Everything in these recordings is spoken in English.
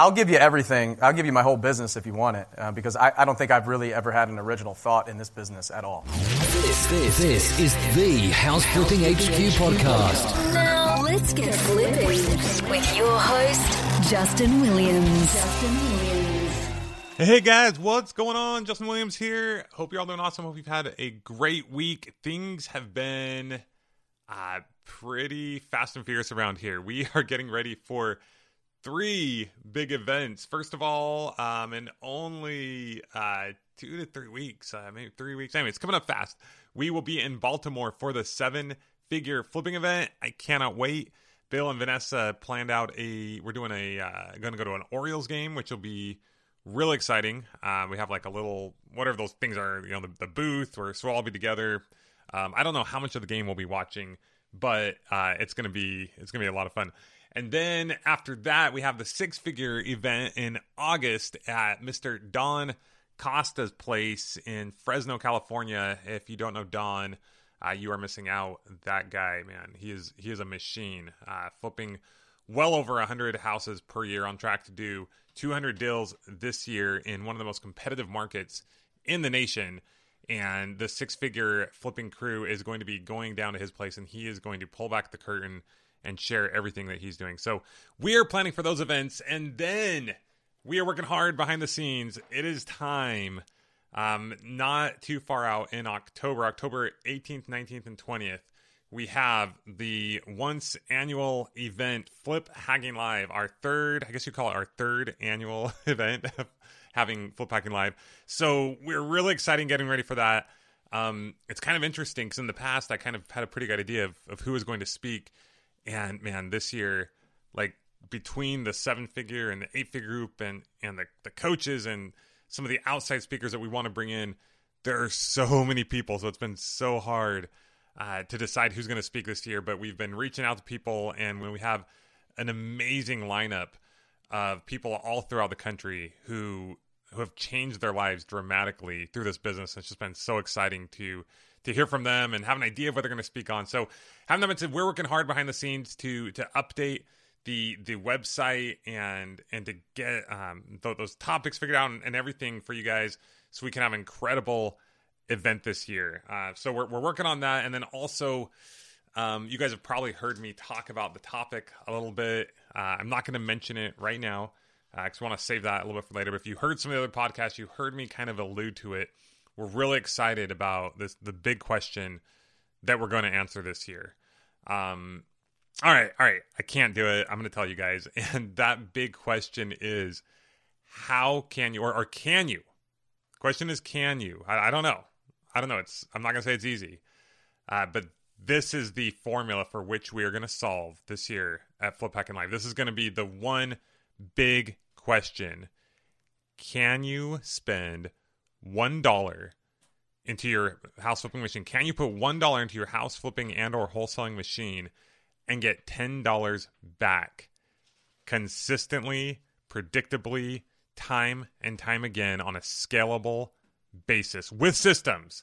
I'll give you everything. I'll give you my whole business if you want it, uh, because I, I, don't think I've really ever had an original thought in this business at all. This, this, this is the House Flipping HQ podcast. Now let's get flipping with your host, Justin Williams. Justin Williams. Hey guys, what's going on? Justin Williams here. Hope you're all doing awesome. Hope you've had a great week. Things have been uh, pretty fast and furious around here. We are getting ready for three big events. First of all, um, in only uh, two to three weeks, uh, maybe three weeks. Anyway, it's coming up fast. We will be in Baltimore for the seven figure flipping event. I cannot wait. Bill and Vanessa planned out a. We're doing a. Uh, going to go to an Orioles game, which will be really exciting. Uh, we have like a little whatever those things are. You know, the, the booth. Where so we'll all be together. Um, I don't know how much of the game we'll be watching, but uh, it's gonna be it's gonna be a lot of fun. And then after that, we have the six figure event in August at Mr. Don Costa's place in Fresno, California. If you don't know Don, uh, you are missing out. That guy, man, he is he is a machine, uh, flipping well over 100 houses per year, on track to do 200 deals this year in one of the most competitive markets in the nation. And the six figure flipping crew is going to be going down to his place, and he is going to pull back the curtain and share everything that he's doing. So we are planning for those events, and then we are working hard behind the scenes. It is time, um, not too far out in October, October 18th, 19th, and 20th. We have the once annual event, Flip Hacking Live, our third, I guess you call it our third annual event, having Flip Hacking Live. So we're really excited getting ready for that. Um, it's kind of interesting because in the past, I kind of had a pretty good idea of, of who was going to speak and man, this year, like between the seven figure and the eight figure group and and the, the coaches and some of the outside speakers that we want to bring in, there are so many people. So it's been so hard uh, to decide who's going to speak this year. But we've been reaching out to people, and when we have an amazing lineup of people all throughout the country who who have changed their lives dramatically through this business. It's just been so exciting to to hear from them and have an idea of what they're going to speak on. So having them said, we're working hard behind the scenes to to update the the website and and to get um, th- those topics figured out and, and, everything for you guys, so we can have an incredible event this year. Uh, so we're we're working on that, and then also. Um, you guys have probably heard me talk about the topic a little bit. Uh, I'm not going to mention it right now because uh, I want to save that a little bit for later. But if you heard some of the other podcasts, you heard me kind of allude to it we're really excited about this the big question that we're going to answer this year. Um, all right, all right, I can't do it. I'm going to tell you guys, and that big question is, how can you or, or can you? question is, can you? I, I, don't know. I don't know. It's I'm not going to say it's easy, uh, but this is the formula for which we are going to solve this year at Flip Hacking Live. This is going to be the one big question: Can you spend one dollar into your house flipping machine, can you put one dollar into your house flipping and or wholesaling machine and get ten dollars back consistently, predictably, time and time again on a scalable basis with systems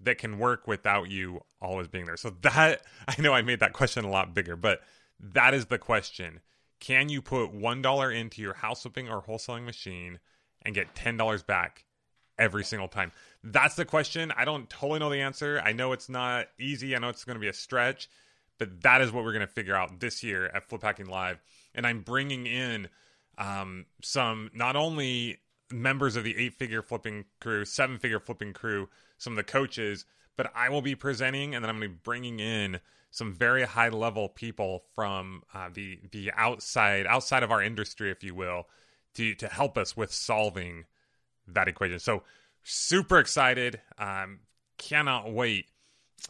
that can work without you always being there. So that I know I made that question a lot bigger, but that is the question. Can you put $1 into your house flipping or wholesaling machine and get $10 back every single time? That's the question. I don't totally know the answer. I know it's not easy. I know it's going to be a stretch, but that is what we're going to figure out this year at Flip Hacking Live. And I'm bringing in um, some not only members of the eight figure flipping crew, seven figure flipping crew, some of the coaches, but I will be presenting and then I'm going to be bringing in some very high level people from uh, the the outside outside of our industry, if you will, to to help us with solving that equation. So super excited. Um, cannot wait.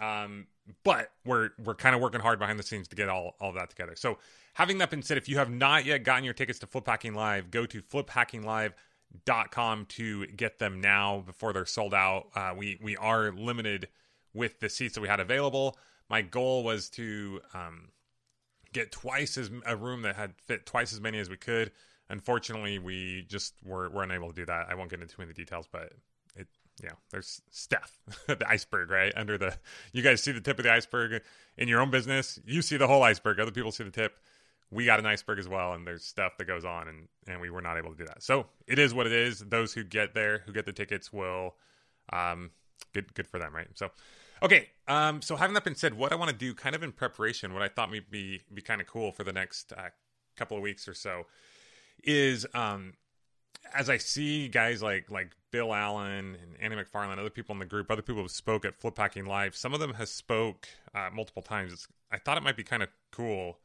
Um, but we're we're kind of working hard behind the scenes to get all all that together. So having that been said, if you have not yet gotten your tickets to Flip Hacking Live, go to fliphackinglive.com to get them now before they're sold out. Uh, we we are limited with the seats that we had available. My goal was to um, get twice as a room that had fit twice as many as we could. Unfortunately, we just were, were unable to do that. I won't get into too many details, but it, yeah, there's stuff, the iceberg, right under the. You guys see the tip of the iceberg in your own business. You see the whole iceberg. Other people see the tip. we got an iceberg as well, and there's stuff that goes on, and and we were not able to do that. So it is what it is. Those who get there, who get the tickets, will um, good good for them, right? So. Okay, um, so having that been said, what I want to do, kind of in preparation, what I thought may be be kind of cool for the next uh, couple of weeks or so, is um, as I see guys like like Bill Allen and Andy McFarland, other people in the group, other people who spoke at Flip Hacking Live, some of them has spoke uh, multiple times. It's, I thought it might be kind of cool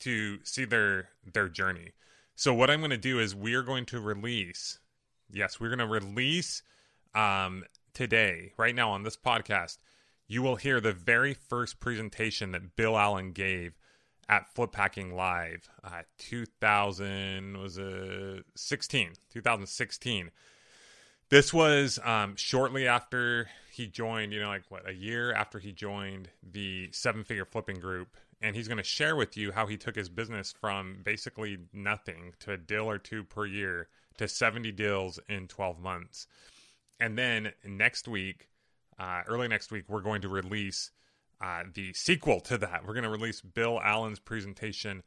to see their their journey. So what I'm going to do is we are going to release. Yes, we're going to release um, today, right now on this podcast. You will hear the very first presentation that Bill Allen gave at Flip Hacking Live, uh, 2000 was a 16, 2016. This was um, shortly after he joined, you know, like what a year after he joined the seven figure flipping group, and he's going to share with you how he took his business from basically nothing to a deal or two per year to 70 deals in 12 months. And then next week, uh, early next week, we're going to release uh, the sequel to that. We're going to release Bill Allen's presentation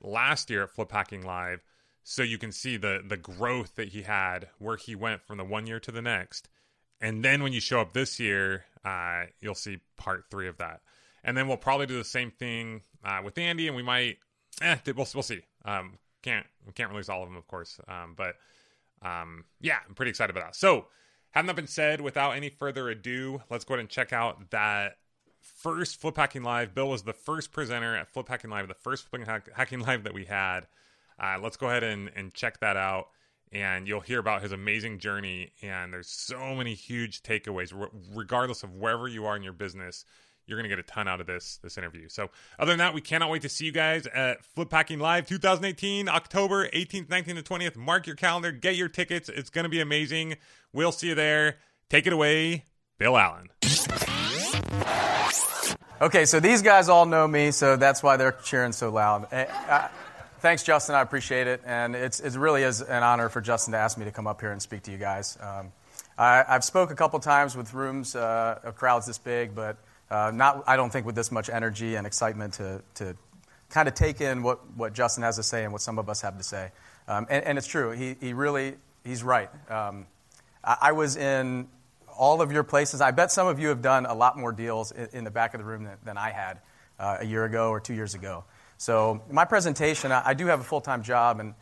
last year at Flip Hacking Live, so you can see the the growth that he had, where he went from the one year to the next. And then when you show up this year, uh, you'll see part three of that. And then we'll probably do the same thing uh, with Andy, and we might, eh, we'll we'll see. Um, can't we can't release all of them, of course. Um, but um, yeah, I'm pretty excited about that. So, having that been said, without any further ado, let's go ahead and check out that first Flip Hacking Live. Bill was the first presenter at Flip Hacking Live, the first Flip Hacking Live that we had. Uh, let's go ahead and, and check that out. And you'll hear about his amazing journey. And there's so many huge takeaways, regardless of wherever you are in your business. You're going to get a ton out of this this interview. So, other than that, we cannot wait to see you guys at Flip Hacking Live 2018, October 18th, 19th, and 20th. Mark your calendar, get your tickets. It's going to be amazing. We'll see you there. Take it away, Bill Allen. Okay, so these guys all know me, so that's why they're cheering so loud. Uh, thanks, Justin. I appreciate it, and it's it really is an honor for Justin to ask me to come up here and speak to you guys. Um, I, have spoke a couple times with rooms uh, of crowds this big, but uh, not I don't think with this much energy and excitement to to kind of take in what, what Justin has to say and what some of us have to say. Um, and, and, it's true. He he really he's right. Um, I, I was in all of your places. I bet some of you have done a lot more deals in, in the back of the room than, than I had uh, a year ago or two years ago. So, my presentation, I, I do have a full time job, and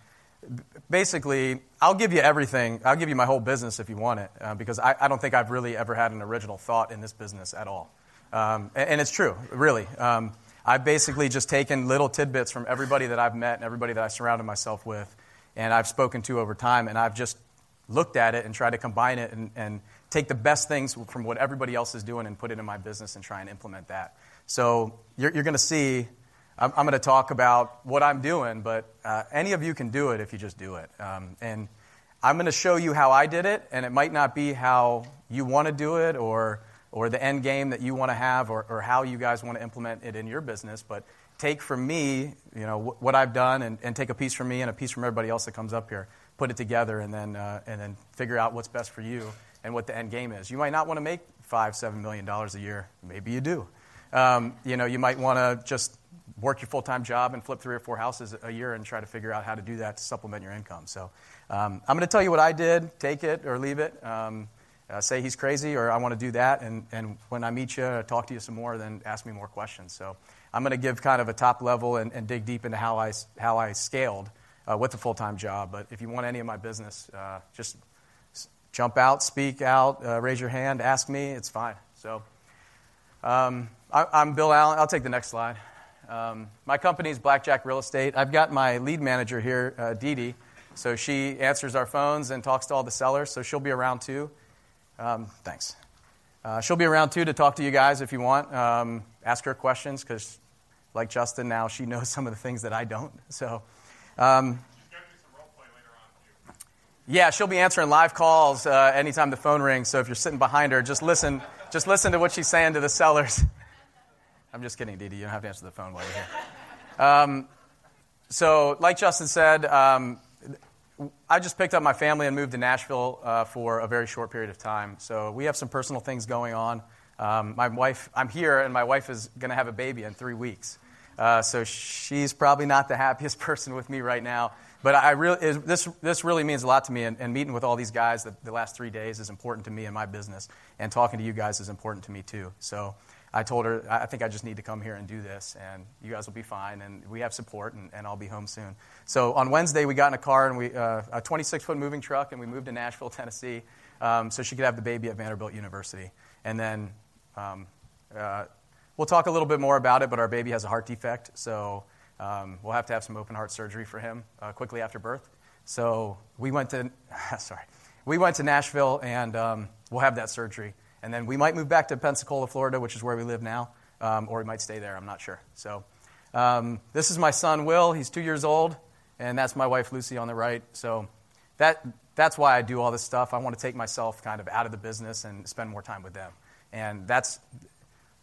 basically, I'll give you everything. I'll give you my whole business if you want it, uh, because I, I, don't think I've really ever had an original thought in this business at all. Um, and, and, it's true, really. Um, I've basically just taken little tidbits from everybody that I've met and everybody that I surrounded myself with, and I've spoken to over time, and I've just looked at it and tried to combine it and, and take the best things from what everybody else is doing and put it in my business and try and implement that. So you're, you're going to see, I'm, I'm going to talk about what I'm doing, but uh, any of you can do it if you just do it. Um, and I'm going to show you how I did it, and it might not be how you want to do it or, or the end game that you want to have or, or how you guys want to implement it in your business, but take from me, you know, what I've done and, and take a piece from me and a piece from everybody else that comes up here, put it together, and then, uh, and then figure out what's best for you and what the end game is. You might not want to make five, seven million dollars a year. Maybe you do. Um, you know, you might want to just work your full time job and flip three or four houses a year and try to figure out how to do that to supplement your income. So um, I'm going to tell you what I did. Take it or leave it. Um, uh, say he's crazy or I want to do that. And, and when I meet you, talk to you some more, then ask me more questions. So I'm going to give kind of a top level and, and dig deep into how I, how I scaled uh, with a full time job. But if you want any of my business, uh, just jump out, speak out, uh, raise your hand, ask me. It's fine. So, um, I, am Bill Allen. I'll take the next slide. Um, my company is Blackjack Real Estate. I've got my lead manager here, uh, Dee Dee. So she answers our phones and talks to all the sellers. So she'll be around too. Um, thanks. Uh, she'll be around too to talk to you guys if you want. Um, ask her questions because, like Justin, now she knows some of the things that I don't. So. Um, yeah, she'll be answering live calls uh, anytime the phone rings. So if you're sitting behind her, just listen. Just listen to what she's saying to the sellers. I'm just kidding, Dee Dee. You don't have to answer the phone while you're here. Um, so, like Justin said, um, I just picked up my family and moved to Nashville uh, for a very short period of time. So we have some personal things going on. Um, my wife, I'm here, and my wife is going to have a baby in three weeks. Uh, so she's probably not the happiest person with me right now. But I really, this, this really means a lot to me, and, and meeting with all these guys the, the, last three days is important to me in my business, and talking to you guys is important to me too. So I told her, I think I just need to come here and do this, and you guys will be fine, and we have support, and, and I'll be home soon. So on Wednesday, we got in a car, and we, uh, a 26 foot moving truck, and we moved to Nashville, Tennessee, um, so she could have the baby at Vanderbilt University. And then um, uh, we'll talk a little bit more about it, but our baby has a heart defect, so um, we'll have to have some open heart surgery for him uh, quickly after birth. So we went to, sorry, we went to Nashville, and um, we'll have that surgery. And then we might move back to Pensacola, Florida, which is where we live now, um, or we might stay there. I'm not sure. So um, this is my son, Will. He's two years old, and that's my wife, Lucy, on the right. So that, that's why I do all this stuff. I want to take myself kind of out of the business and spend more time with them. And that's,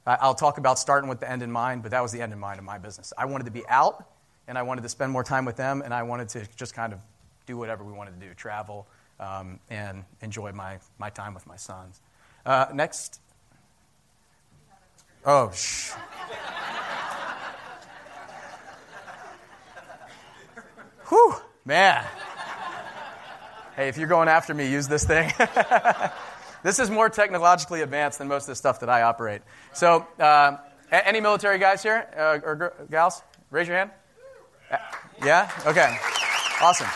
I'll talk about starting with the end in mind, but that was the end in mind of my business. I wanted to be out, and I wanted to spend more time with them, and I wanted to just kind of do whatever we wanted to do travel um, and enjoy my, my time with my sons. Uh, next. Oh, shh. Whew, man. Hey, if you're going after me, use this thing. this is more technologically advanced than most of the stuff that I operate. So, uh, any military guys here uh, or gals? Raise your hand. Uh, yeah? Okay. Awesome.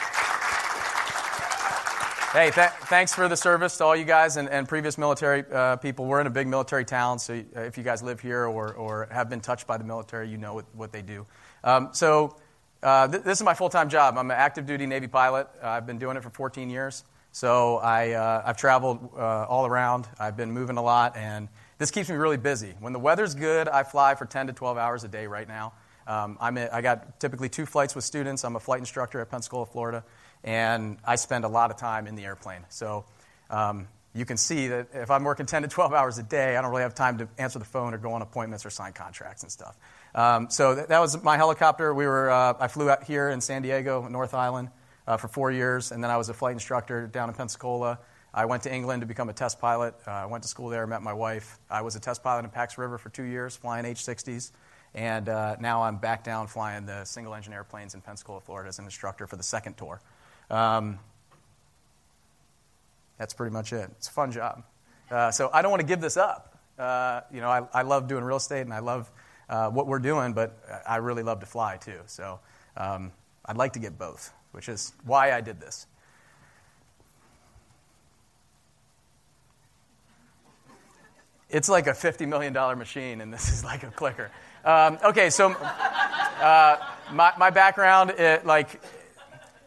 Hey, th- thanks for the service to all you guys and, and previous military uh, people. We're in a big military town, so uh, if you guys live here or, or have been touched by the military, you know what, what they do. Um, so, uh, th- this is my full time job. I'm an active duty Navy pilot. Uh, I've been doing it for 14 years. So, I, uh, I've traveled uh, all around, I've been moving a lot, and this keeps me really busy. When the weather's good, I fly for 10 to 12 hours a day right now. Um, I'm a, I got typically two flights with students. I'm a flight instructor at Pensacola, Florida and I spend a lot of time in the airplane. So um, you can see that if I'm working 10 to 12 hours a day, I don't really have time to answer the phone or go on appointments or sign contracts and stuff. Um, so th- that was my helicopter. We were, uh, I flew out here in San Diego, North Island, uh, for four years, and then I was a flight instructor down in Pensacola. I went to England to become a test pilot. Uh, I went to school there, met my wife. I was a test pilot in Pax River for two years, flying H-60s. And uh, now I'm back down flying the single engine airplanes in Pensacola, Florida as an instructor for the second tour. Um, that's pretty much it. It's a fun job. Uh, so I don't want to give this up. Uh, you know, I, I, love doing real estate and I love uh, what we're doing, but I really love to fly too. So um, I'd like to get both, which is why I did this. It's like a $50 million machine, and this is like a clicker. Um, okay, so uh, my, my background, it, like,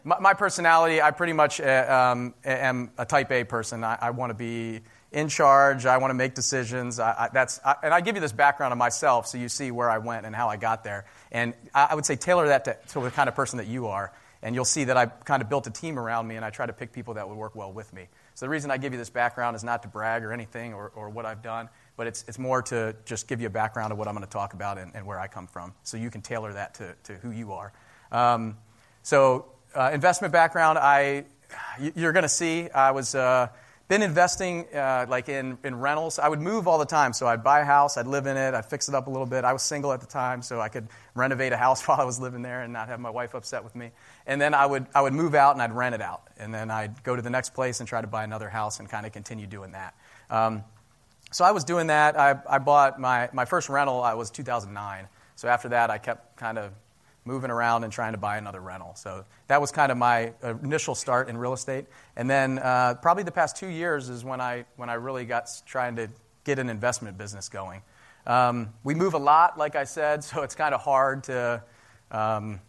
my, my personality, I pretty much uh, um, am a type A person. I, I want to be in charge. I want to make decisions. I, I, that's, and I give you this background of myself so you see where I went and how I got there. And I, would say tailor that to, to the kind of person that you are. And you'll see that I kind of built a team around me and I try to pick people that would work well with me. So the reason I give you this background is not to brag or anything or, or what I've done, but it's, it's more to just give you a background of what I'm going to talk about and, and where I come from. So you can tailor that to, to who you are. Um, so uh, investment background, I, you're going to see, I was uh, been investing uh, like in, in rentals. I would move all the time, so I'd buy a house, I'd live in it, I'd fix it up a little bit. I was single at the time, so I could renovate a house while I was living there and not have my wife upset with me. And then I would I would move out and I'd rent it out, and then I'd go to the next place and try to buy another house and kind of continue doing that. Um, so I was doing that. I, I bought my, my first rental. I was 2009. So after that, I kept kind of moving around and trying to buy another rental. So that was kind of my initial start in real estate. And then uh, probably the past two years is when I, when I really got trying to get an investment business going. Um, we move a lot, like I said, so it's kind of hard to, um,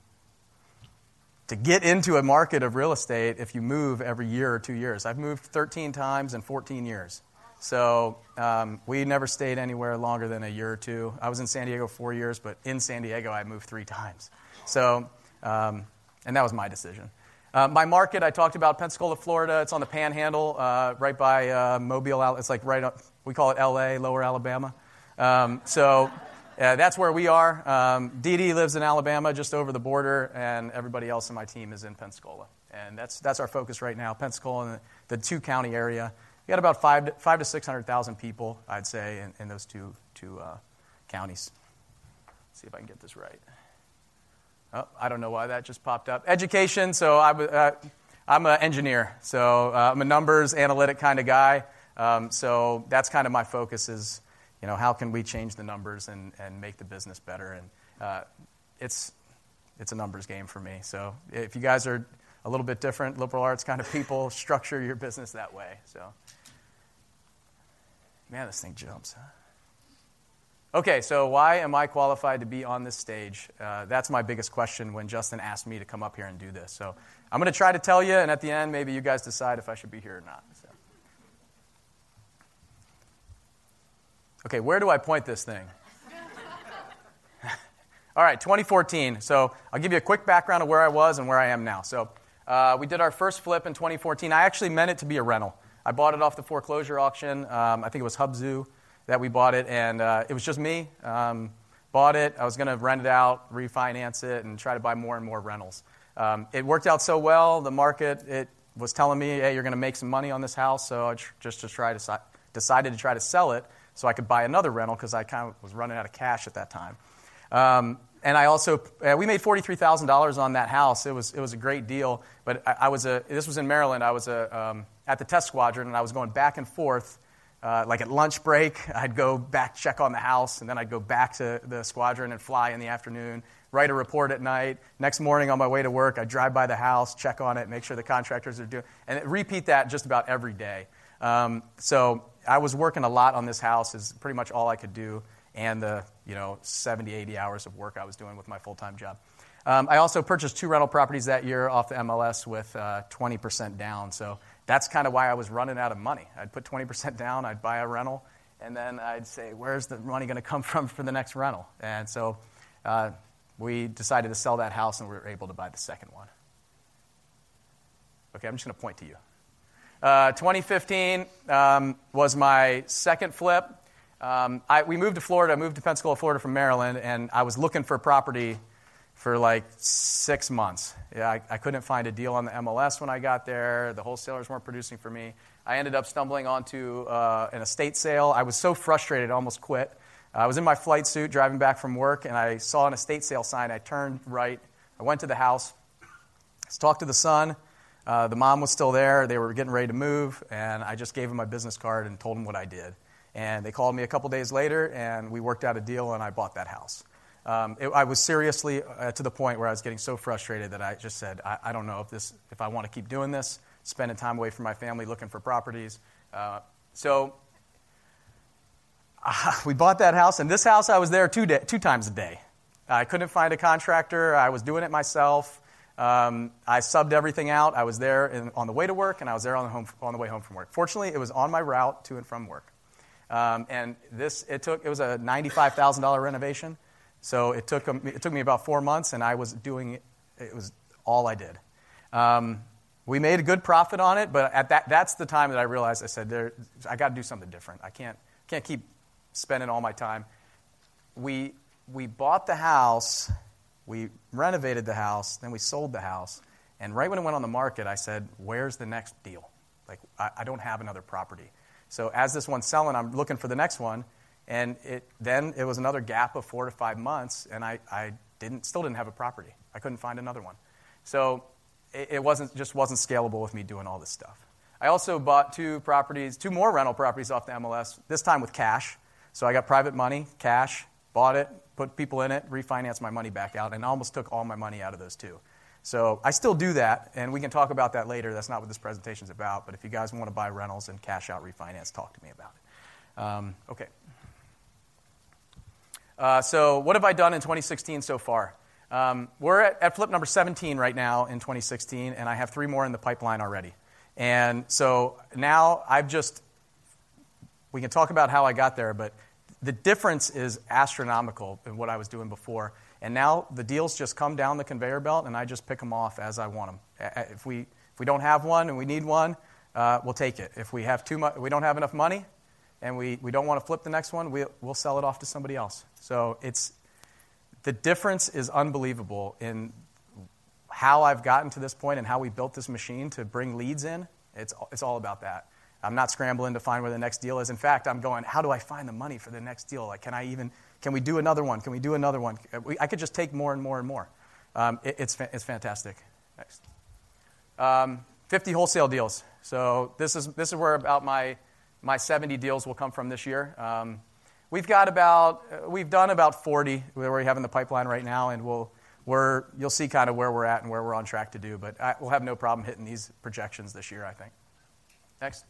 to get into a market of real estate if you move every year or two years. I've moved 13 times in 14 years. So um, we never stayed anywhere longer than a year or two. I was in San Diego four years, but in San Diego I moved three times. So, um, and that was my decision. Uh, my market, I talked about Pensacola, Florida. It's on the Panhandle, uh, right by uh, Mobile. It's like right up. We call it L.A., Lower Alabama. Um, so that's where we are. Um, Dee Dee lives in Alabama, just over the border, and everybody else in my team is in Pensacola. And that's that's our focus right now, Pensacola and the, the two county area. We got about five to, five to six hundred thousand people, I'd say, in, in those two two uh, counties. see if I can get this right. Oh, I don't know why that just popped up. Education. So I, uh, I'm an engineer. So uh, I'm a numbers analytic kind of guy. Um, so that's kind of my focus is, you know, how can we change the numbers and, and make the business better? And uh, it's, it's a numbers game for me. So if you guys are a little bit different, liberal arts kind of people, structure your business that way. So, man, this thing jumps. Huh? Okay, so why am I qualified to be on this stage? Uh, that's my biggest question when Justin asked me to come up here and do this. So I'm going to try to tell you, and at the end, maybe you guys decide if I should be here or not. So. Okay, where do I point this thing? All right, 2014. So I'll give you a quick background of where I was and where I am now. So uh, we did our first flip in 2014. I actually meant it to be a rental. I bought it off the foreclosure auction. Um, I think it was Hubzu that we bought it, and uh, it was just me. Um, bought it. I was going to rent it out, refinance it, and try to buy more and more rentals. Um, it worked out so well. The market it was telling me, "Hey, you're going to make some money on this house." So I tr- just to try to decided to try to sell it so I could buy another rental because I kind of was running out of cash at that time. Um, and I also uh, we made forty three thousand dollars on that house. It was it was a great deal. But I, I was a this was in Maryland. I was a, um, at the test squadron, and I was going back and forth uh, like at lunch break, I'd go back, check on the house, and then I'd go back to the squadron and fly in the afternoon, write a report at night. Next morning on my way to work, I'd drive by the house, check on it, make sure the contractors are doing, and repeat that just about every day. Um, so I was working a lot on this house, is pretty much all I could do, and the you know 70, 80 hours of work I was doing with my full time job. Um, I also purchased two rental properties that year off the MLS with uh, 20% down. So that's kind of why I was running out of money. I'd put 20% down, I'd buy a rental, and then I'd say, where's the money going to come from for the next rental? And so uh, we decided to sell that house, and we were able to buy the second one. Okay, I'm just going to point to you. Uh, 2015 um, was my second flip. Um, I, we moved to Florida. I moved to Pensacola, Florida from Maryland, and I was looking for property for like six months. Yeah, I, I, couldn't find a deal on the MLS when I got there. The wholesalers weren't producing for me. I ended up stumbling onto uh, an estate sale. I was so frustrated, I almost quit. I was in my flight suit driving back from work, and I saw an estate sale sign. I turned right. I went to the house, I talked to the son. Uh, the mom was still there. They were getting ready to move, and I just gave him my business card and told him what I did. And they called me a couple days later, and we worked out a deal, and I bought that house. Um, it, I was seriously uh, to the point where I was getting so frustrated that I just said, I, I, don't know if, this, if I want to keep doing this, spending time away from my family looking for properties. Uh, so uh, we bought that house, and this house I was there two, day, two times a day. I couldn't find a contractor, I was doing it myself. Um, I subbed everything out. I was there in, on the way to work, and I was there on the, home, on the way home from work. Fortunately, it was on my route to and from work. Um, and this, it took, it was a $95,000 renovation. So it took, it took me about four months, and I was doing it, it was all I did. Um, we made a good profit on it, but at that, that's the time that I realized I said, there, I got to do something different. I can't, can't keep spending all my time. We, we bought the house, we renovated the house, then we sold the house. And right when it went on the market, I said, Where's the next deal? Like, I, I don't have another property. So as this one's selling, I'm looking for the next one. And it, then it was another gap of four to five months, and I, I didn't, still didn't have a property. I couldn't find another one. So it, it wasn't, just wasn't scalable with me doing all this stuff. I also bought two properties, two more rental properties off the MLS, this time with cash. So I got private money, cash, bought it, put people in it, refinanced my money back out, and almost took all my money out of those two. So I still do that, and we can talk about that later. That's not what this presentation is about. But if you guys want to buy rentals and cash out refinance, talk to me about it. Um, okay. Uh, so, what have I done in 2016 so far? Um, we're at, at, flip number 17 right now in 2016, and I have three more in the pipeline already. And so now I've just, we can talk about how I got there, but the difference is astronomical in what I was doing before. And now the deals just come down the conveyor belt, and I just pick them off as I want them. If we, if we don't have one and we need one, uh, we'll take it. If we have too much, we don't have enough money, and we, we don't want to flip the next one, we, we'll sell it off to somebody else. So it's, the difference is unbelievable in how I've gotten to this point and how we built this machine to bring leads in. It's, it's all about that. I'm not scrambling to find where the next deal is. In fact, I'm going, how do I find the money for the next deal? Like, can I even, can we do another one? Can we do another one? I could just take more and more and more. Um, it, it's, it's fantastic. Next. Um, 50 wholesale deals. So this is, this is where about my, my 70 deals will come from this year. Um, we've got about, uh, we've done about 40 where we have in the pipeline right now, and we'll, we're, you'll see kind of where we're at and where we're on track to do. But I, we'll have no problem hitting these projections this year, I think. Next.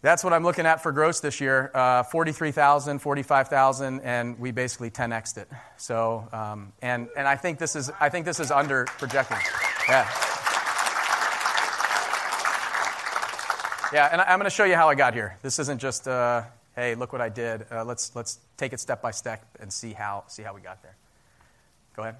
That's what I'm looking at for gross this year uh, 43,000, 45,000, and we basically 10xed it. So, um, and, and I, think this is, I think this is under projecting. Yeah. Yeah, and I'm going to show you how I got here. This isn't just, uh, hey, look what I did. Uh, let's, let's take it step by step and see how, see how we got there. Go ahead.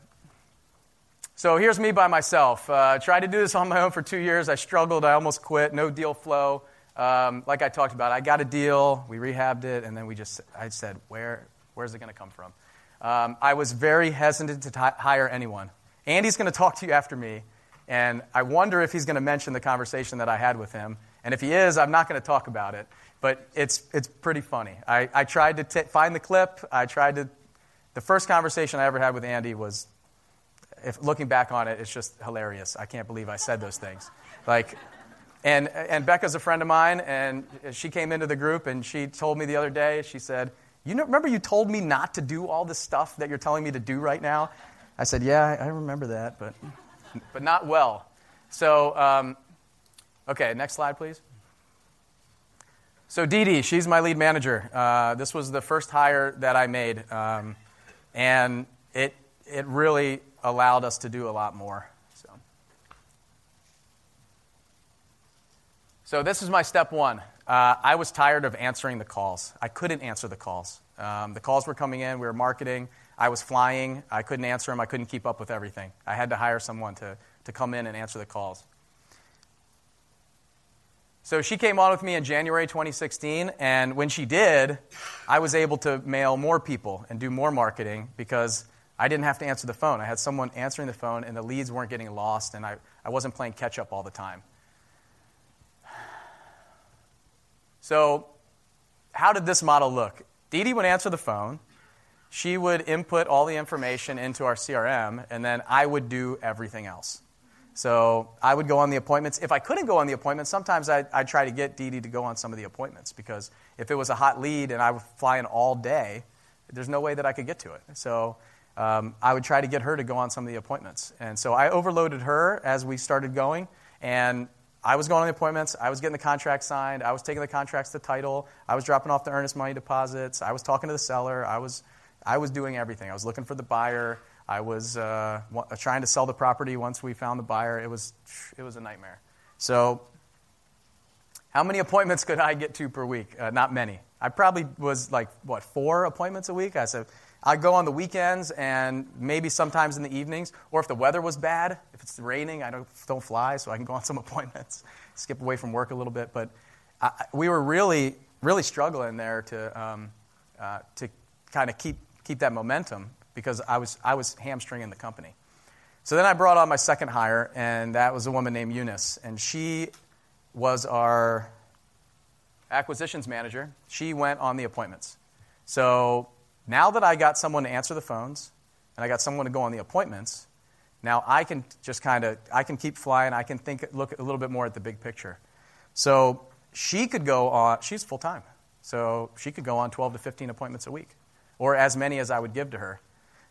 So here's me by myself. Uh, tried to do this on my own for two years. I struggled. I almost quit. No deal flow. Um, like I talked about, I got a deal. We rehabbed it, and then we just, I said, where, where's it going to come from? Um, I was very hesitant to t- hire anyone. Andy's going to talk to you after me, and I wonder if he's going to mention the conversation that I had with him. And if he is, I'm not going to talk about it. But it's, it's pretty funny. I, I tried to t- find the clip. I tried to the first conversation I ever had with Andy was, if looking back on it, it's just hilarious. I can't believe I said those things. Like, and, and Becca's a friend of mine, and she came into the group and she told me the other day, she said, you know, remember you told me not to do all this stuff that you're telling me to do right now? I said, yeah, I remember that, but, but not well. So, um, okay, next slide, please. So, Dee Dee, she's my lead manager. Uh, this was the first hire that I made. Um, and it, it really allowed us to do a lot more. So. so this is my step one. Uh, I was tired of answering the calls. I couldn't answer the calls. Um, the calls were coming in, we were marketing. I was flying. I couldn't answer them. I couldn't keep up with everything. I had to hire someone to, to come in and answer the calls. So she came on with me in January 2016, and when she did, I was able to mail more people and do more marketing because I didn't have to answer the phone. I had someone answering the phone, and the leads weren't getting lost, and I, I wasn't playing catch up all the time. So, how did this model look? Dee Dee would answer the phone. She would input all the information into our CRM, and then I would do everything else. So I would go on the appointments. If I couldn't go on the appointments, sometimes I'd, I'd try to get Dee Dee to go on some of the appointments because if it was a hot lead and I was flying all day, there's no way that I could get to it. So um, I would try to get her to go on some of the appointments. And so I overloaded her as we started going, and I was going on the appointments. I was getting the contract signed. I was taking the contracts to title. I was dropping off the earnest money deposits. I was talking to the seller. I was, I was doing everything. I was looking for the buyer. I was uh, trying to sell the property once we found the buyer. It was, it was a nightmare. So, how many appointments could I get to per week? Uh, not many. I probably was like, what, four appointments a week? I said, I'd go on the weekends and maybe sometimes in the evenings, or if the weather was bad, if it's raining, I don't, don't fly, so I can go on some appointments, skip away from work a little bit. But I, we were really, really struggling there to, um, uh, to kind of keep, keep that momentum because I was, I was hamstringing the company. So then I brought on my second hire, and that was a woman named Eunice. And she was our acquisitions manager. She went on the appointments. So now that I got someone to answer the phones, and I got someone to go on the appointments, now I can just kind of I can keep flying. I can think look a little bit more at the big picture. So she could go on. She's full time, so she could go on 12 to 15 appointments a week, or as many as I would give to her.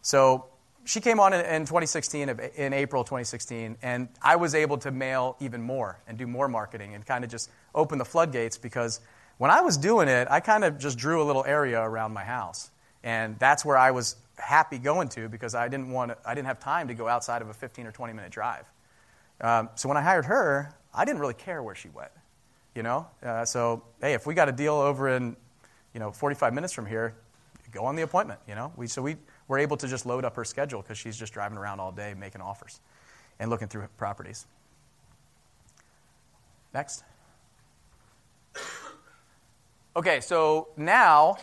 So she came on in, 2016, in April 2016, and I was able to mail even more and do more marketing and kind of just open the floodgates because when I was doing it, I kind of just drew a little area around my house. And that's where I was happy going to because I didn't, want to, I didn't have time to go outside of a 15 or 20 minute drive. Um, so when I hired her, I didn't really care where she went. You know? Uh, so, hey, if we got a deal over in, you know, 45 minutes from here, go on the appointment, you know? We, so we, we're able to just load up her schedule because she's just driving around all day making offers and looking through properties. Next. Okay, so now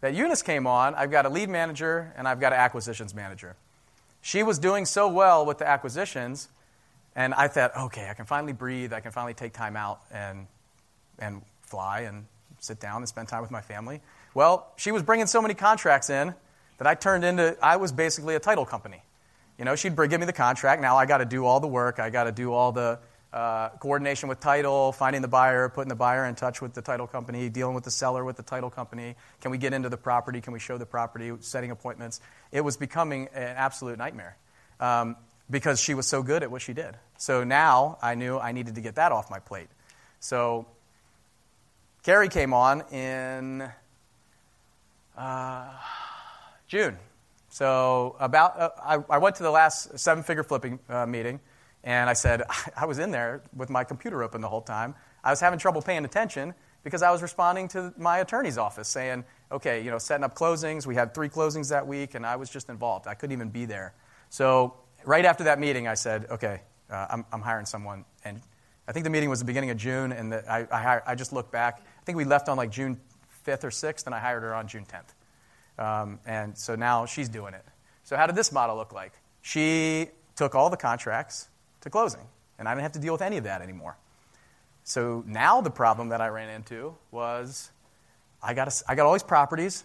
that Eunice came on, I've got a lead manager and I've got an acquisitions manager. She was doing so well with the acquisitions, and I thought, okay, I can finally breathe. I can finally take time out and and fly and sit down and spend time with my family. Well, she was bringing so many contracts in that I turned into, I was basically a title company. You know, she'd give me the contract. Now I got to do all the work. I got to do all the uh, coordination with title, finding the buyer, putting the buyer in touch with the title company, dealing with the seller with the title company. Can we get into the property? Can we show the property? Setting appointments. It was becoming an absolute nightmare um, because she was so good at what she did. So now I knew I needed to get that off my plate. So Carrie came on in uh, June. So about uh, I, I, went to the last seven-figure flipping uh, meeting, and I said I was in there with my computer open the whole time. I was having trouble paying attention because I was responding to my attorney's office saying, "Okay, you know, setting up closings. We had three closings that week, and I was just involved. I couldn't even be there." So right after that meeting, I said, "Okay, uh, I'm, I'm, hiring someone." And I think the meeting was the beginning of June, and the, I, I, I just looked back. I think we left on like June 5th or 6th, and I hired her on June 10th. Um, and so now she's doing it. So, how did this model look like? She took all the contracts to closing, and I didn't have to deal with any of that anymore. So, now the problem that I ran into was I got, I got all these properties.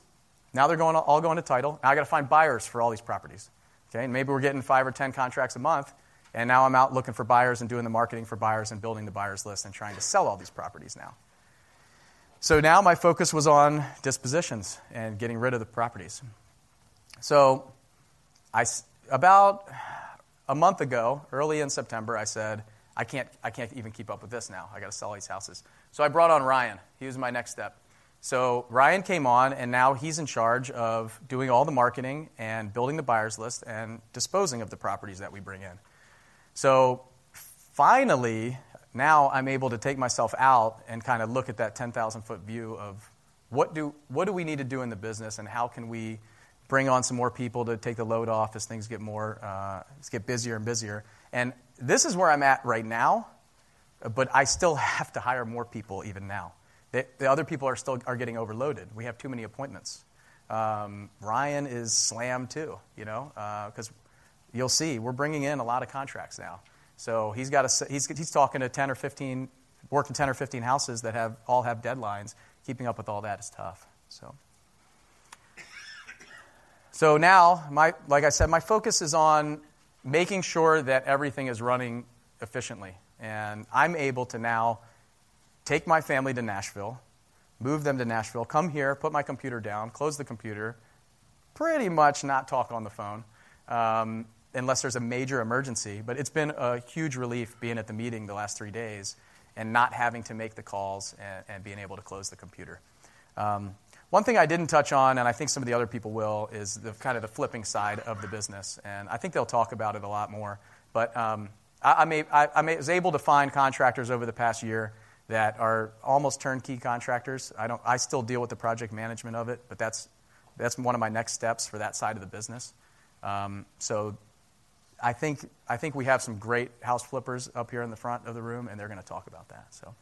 Now they're going, all going to title. Now I got to find buyers for all these properties. Okay, and maybe we're getting five or 10 contracts a month, and now I'm out looking for buyers and doing the marketing for buyers and building the buyers list and trying to sell all these properties now. So now my focus was on dispositions and getting rid of the properties. So I, about a month ago, early in September, I said, I can't, I can't even keep up with this now. I got to sell these houses. So I brought on Ryan. He was my next step. So Ryan came on, and now he's in charge of doing all the marketing and building the buyers list and disposing of the properties that we bring in. So finally, now I'm able to take myself out and kind of look at that 10,000 foot view of what do, what do we need to do in the business and how can we bring on some more people to take the load off as things get more, uh, get busier and busier. And this is where I'm at right now, but I still have to hire more people even now. The, the other people are still are getting overloaded. We have too many appointments. Um, Ryan is slammed too, you know, because uh, you'll see we're bringing in a lot of contracts now. So he's got a, he's, he's talking to 10 or 15, working 10 or 15 houses that have all have deadlines. Keeping up with all that is tough. So. So now, my, like I said, my focus is on making sure that everything is running efficiently. And I'm able to now take my family to Nashville, move them to Nashville, come here, put my computer down, close the computer, pretty much not talk on the phone, um, unless there's a major emergency. But it's been a huge relief being at the meeting the last three days and not having to make the calls and, and being able to close the computer. Um, one thing I didn't touch on, and I think some of the other people will, is the kind of the flipping side of the business, and I think they'll talk about it a lot more. But um, I, I, may, I, I was able to find contractors over the past year that are almost turnkey contractors. I don't, I still deal with the project management of it, but that's that's one of my next steps for that side of the business. Um, so I think, I think we have some great house flippers up here in the front of the room, and they're going to talk about that. So.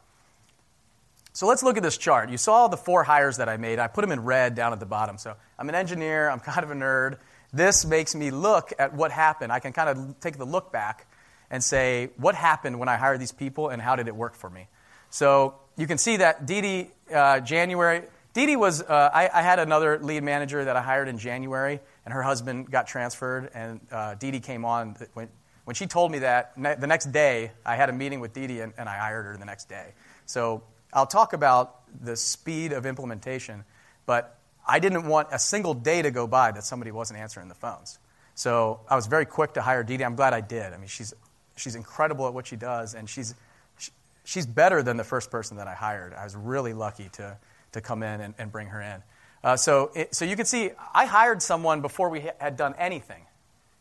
so let's look at this chart. You saw the four hires that I made. I put them in red down at the bottom. So I'm an engineer, I'm kind of a nerd. This makes me look at what happened. I can kind of take the look back and say, what happened when I hired these people and how did it work for me? So you can see that Dee Dee, uh, January, Dee Dee was, uh, I, I, had another lead manager that I hired in January, and her husband got transferred, and uh, Dee Dee came on. When, when she told me that, ne- the next day, I had a meeting with Dee Dee, and, and I hired her the next day. So I'll talk about the speed of implementation, but I didn't want a single day to go by that somebody wasn't answering the phones. So I was very quick to hire Dee Dee. I'm glad I did. I mean, she's, she's incredible at what she does, and she's, she, she's better than the first person that I hired. I was really lucky to, to come in and, and bring her in. Uh, so, it, so you can see, I hired someone before we had done anything.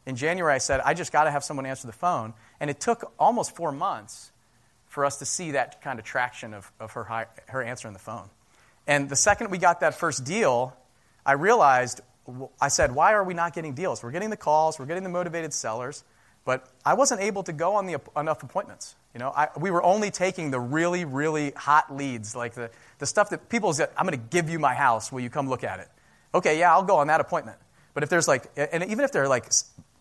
In January, I said, I just got to have someone answer the phone. And it took almost four months for us to see that kind of traction of, of her, her answering the phone. And the second we got that first deal, I realized, I said, why are we not getting deals? We're getting the calls, we're getting the motivated sellers, but I wasn't able to go on the, enough appointments. You know, I, we were only taking the really, really hot leads, like the, the stuff that people say, I'm going to give you my house. Will you come look at it? Okay, yeah, I'll go on that appointment. But if there's like, and even if they're like,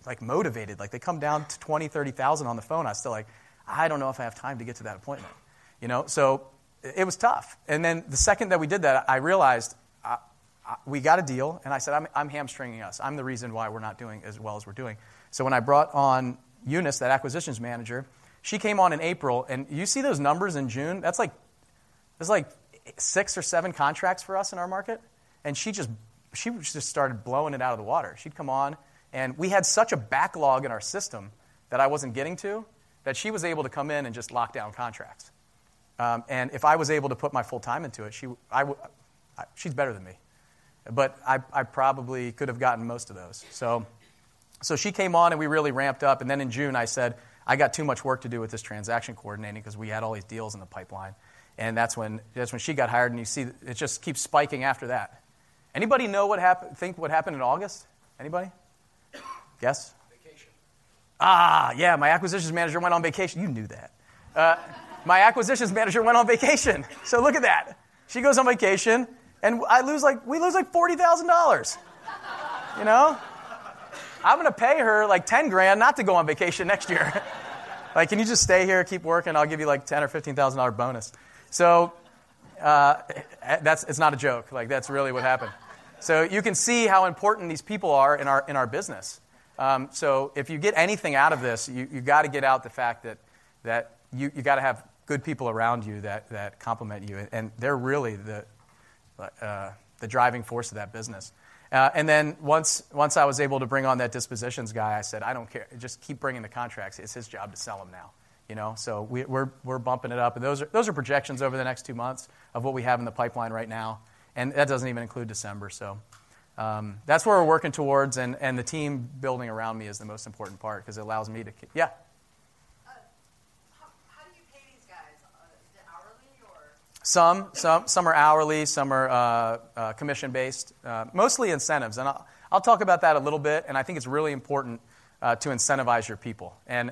like motivated, like they come down to 20, 30,000 on the phone, I still like, I don't know if I have time to get to that appointment. You know, so it was tough. And then the second that we did that, I realized I, I, we got a deal, and I said, I'm, I'm hamstringing us. I'm the reason why we're not doing as well as we're doing. So when I brought on Eunice, that acquisitions manager, she came on in April, and you see those numbers in June? That's like, that's like six or seven contracts for us in our market. And she just, she just started blowing it out of the water. She'd come on, and we had such a backlog in our system that I wasn't getting to that she was able to come in and just lock down contracts. Um, and if I was able to put my full time into it, she, I, I, she's better than me. But I, I probably could have gotten most of those. So, so she came on and we really ramped up. And then in June, I said, I got too much work to do with this transaction coordinating because we had all these deals in the pipeline. And that's when, that's when she got hired, and you see it just keeps spiking after that. Anybody know what happened, think what happened in August? Anybody? Guess? Vacation. Ah, yeah, my acquisitions manager went on vacation. You knew that. Uh, my acquisitions manager went on vacation. So look at that. She goes on vacation, and I lose like, we lose like $40,000. You know? I'm going to pay her like 10 grand not to go on vacation next year. like, can you just stay here, keep working? I'll give you like 10 or $15,000 bonus. So uh, that's, it's not a joke. Like, that's really what happened. So you can see how important these people are in our, in our business. Um, so if you get anything out of this, you, you got to get out the fact that, that you, you got to have good people around you that, that complement you. And they're really the, uh, the driving force of that business. Uh, and then once, once I was able to bring on that dispositions guy, I said, I don't care. Just keep bringing the contracts. It's his job to sell them now. You know, so we, are we're, we're bumping it up. And those are, those are projections over the next two months of what we have in the pipeline right now. And that doesn't even include December. So um, that's where we're working towards. And, and the team building around me is the most important part because it allows me to, yeah. Some, some, some are hourly, some are uh, uh, commission based, uh, mostly incentives. And I'll, I'll, talk about that a little bit. And I think it's really important uh, to incentivize your people. And,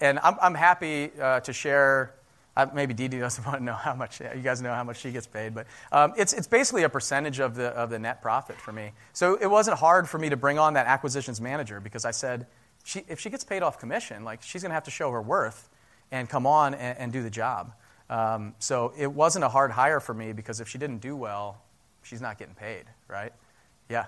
and I'm, I'm happy uh, to share. Uh, maybe Dee Dee doesn't want to know how much. You guys know how much she gets paid, but um, it's, it's basically a percentage of the, of the net profit for me. So it wasn't hard for me to bring on that acquisitions manager because I said, she, if she gets paid off commission, like she's going to have to show her worth and come on and, and do the job. Um, so it wasn't a hard hire for me because if she didn't do well, she's not getting paid, right? Yeah.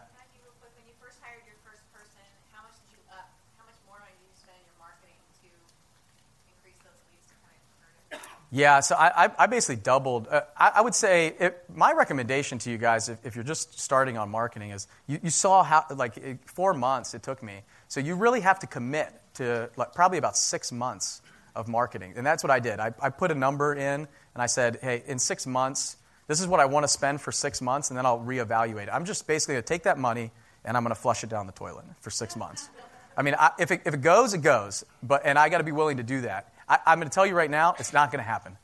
Yeah, so I, I basically doubled. Uh, I, I, would say it, my recommendation to you guys, if, if, you're just starting on marketing, is you, you saw how, like, it, four months it took me. So you really have to commit to like, probably about six months of marketing. And that's what I did. I, I put a number in and I said, hey, in six months, this is what I want to spend for six months, and then I'll reevaluate it. I'm just basically going to take that money and I'm going to flush it down the toilet for six months. I mean, I, if, it, if it goes, it goes. But, and I got to be willing to do that. I, am going to tell you right now, it's not going to happen.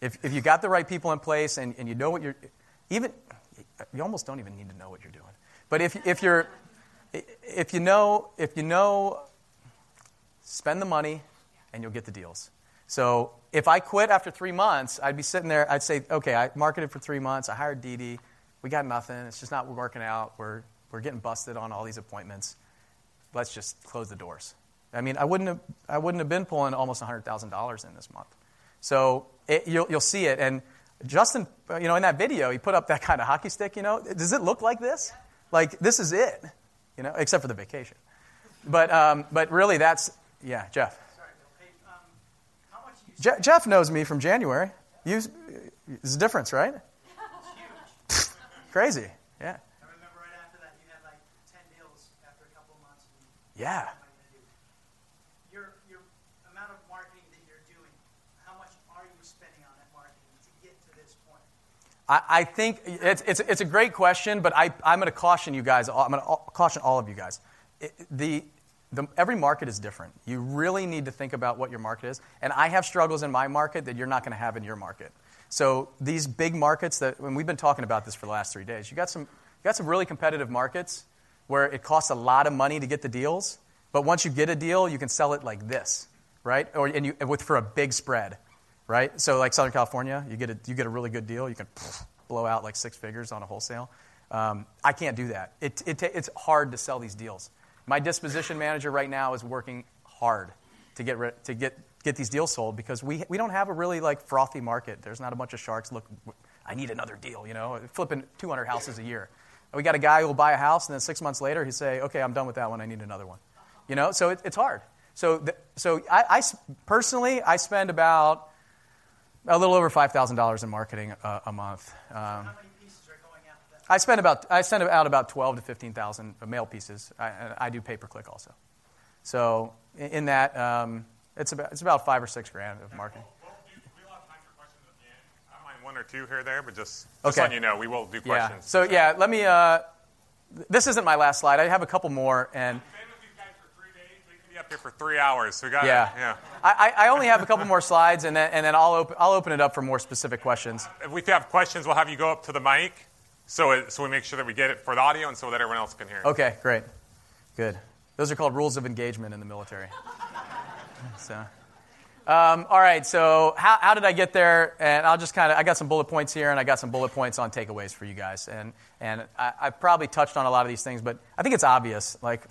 If, if you got the right people in place and, and you know what you're, even, you almost don't even need to know what you're doing. But if, if you're, if you know, if you know, spend the money, and you'll get the deals. So if I quit after three months, I'd be sitting there, I'd say, okay, I marketed for three months, I hired Dee Dee, we got nothing, it's just not working out, we're, we're getting busted on all these appointments. Let's just close the doors. I mean, I wouldn't have, I wouldn't have been pulling almost $100,000 in this month. So it, you'll, you'll see it. And Justin, you know, in that video, he put up that kind of hockey stick, you know. Does it look like this? Like, this is it, you know, except for the vacation. But, um, but really, that's, yeah, Jeff. Je- Jeff knows me from January. You, it's a difference, right? It's Crazy, yeah. I remember right after that, you had like 10 deals after a couple of months. Yeah. Your, your amount of marketing that you're doing, how much are you spending on that marketing to get to this point? I, I think it's, it's, it's a great question, but I, I'm going to caution you guys, I'm going to caution all of you guys. It, the, the, every market is different. You really need to think about what your market is. And I have struggles in my market that you're not going to have in your market. So these big markets that, when we've been talking about this for the last three days, you got some, you got some really competitive markets where it costs a lot of money to get the deals, but once you get a deal, you can sell it like this, right? Or and you with for a big spread, right? So like Southern California, you get a, you get a really good deal, you can blow out like six figures on a wholesale. Um, I can't do that. It, it, it's hard to sell these deals. My disposition manager right now is working hard to get, to get, get these deals sold because we, we don't have a really like frothy market. There's not a bunch of sharks. Look, I need another deal. You know, flipping 200 houses a year. We got a guy who will buy a house, and then six months later, he say, "Okay, I'm done with that one. I need another one." You know, so it, it's hard. So, th- so I, I personally, I spend about a little over five thousand dollars in marketing a, a month. Um, How many pieces are going out? That I spend about I send out about twelve to fifteen thousand mail pieces. I, I do pay per click also. So in, that, um, it's about it's about five or six grand of marketing. Well, we, we'll have time for questions at the end. I mind one or two here or there, but just, just Okay. letting you know, we will do questions. Yeah. So yeah, let me. Uh, this isn't my last slide. I have a couple more, and Been with these guys for three days. We could be up here for three hours. So we got yeah, yeah. I, I only have a couple more slides, and then and then I'll open I'll open it up for more specific questions. If we have questions, we'll have you go up to the mic, so it, so we make sure that we get it for the audio and so that everyone else can hear. it. Okay, great, good. Those are called rules of engagement in the military. So, um, all right. So, how, how did I get there? And I'll just kind of I got some bullet points here, and I got some bullet points on takeaways for you guys. And and I, I probably touched on a lot of these things, but I think it's obvious. Like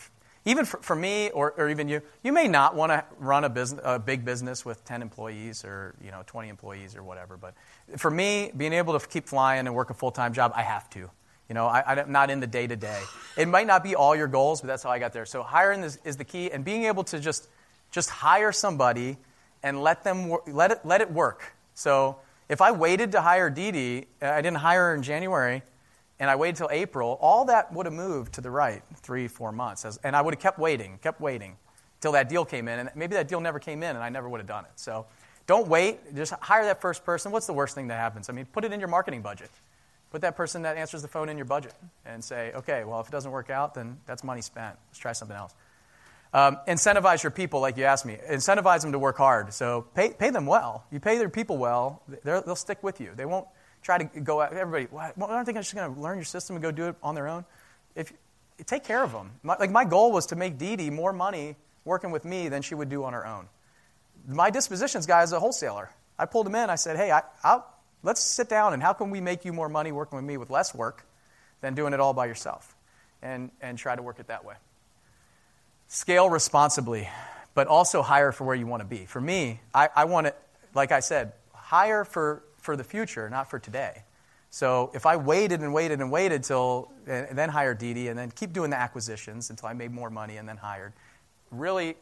even for, for me or, or even you, you may not want to run a business a big business with 10 employees or you know 20 employees or whatever. But for me, being able to keep flying and work a full time job, I have to. You know, I, I'm not in the day to day. It might not be all your goals, but that's how I got there. So hiring is, is the key, and being able to just just hire somebody and let them wor- let it let it work. So if I waited to hire Dee Dee, I didn't hire her in January, and I waited till April, all that would have moved to the right three, four months, and I would have kept waiting, kept waiting, till that deal came in, and maybe that deal never came in, and I never would have done it. So don't wait. Just hire that first person. What's the worst thing that happens? I mean, put it in your marketing budget. Put that person that answers the phone in your budget and say, okay, well, if it doesn't work out, then that's money spent. Let's try something else. Um, incentivize your people, like you asked me. Incentivize them to work hard. So pay, pay them well. You pay their people well, they'll stick with you. They won't try to go out. Everybody, why, why aren't they just going to learn your system and go do it on their own? If take care of them. My, like my goal was to make Dee Dee more money working with me than she would do on her own. My dispositions guy is a wholesaler. I pulled him in. I said, hey, I, I'll, let's sit down and how can we make you more money working with me with less work than doing it all by yourself? And, and try to work it that way. Scale responsibly, but also hire for where you want to be. For me, I, I want to, like I said, hire for, for the future, not for today. So if I waited and waited and waited till, and then hired Dee, and then keep doing the acquisitions until I made more money and then hired, really,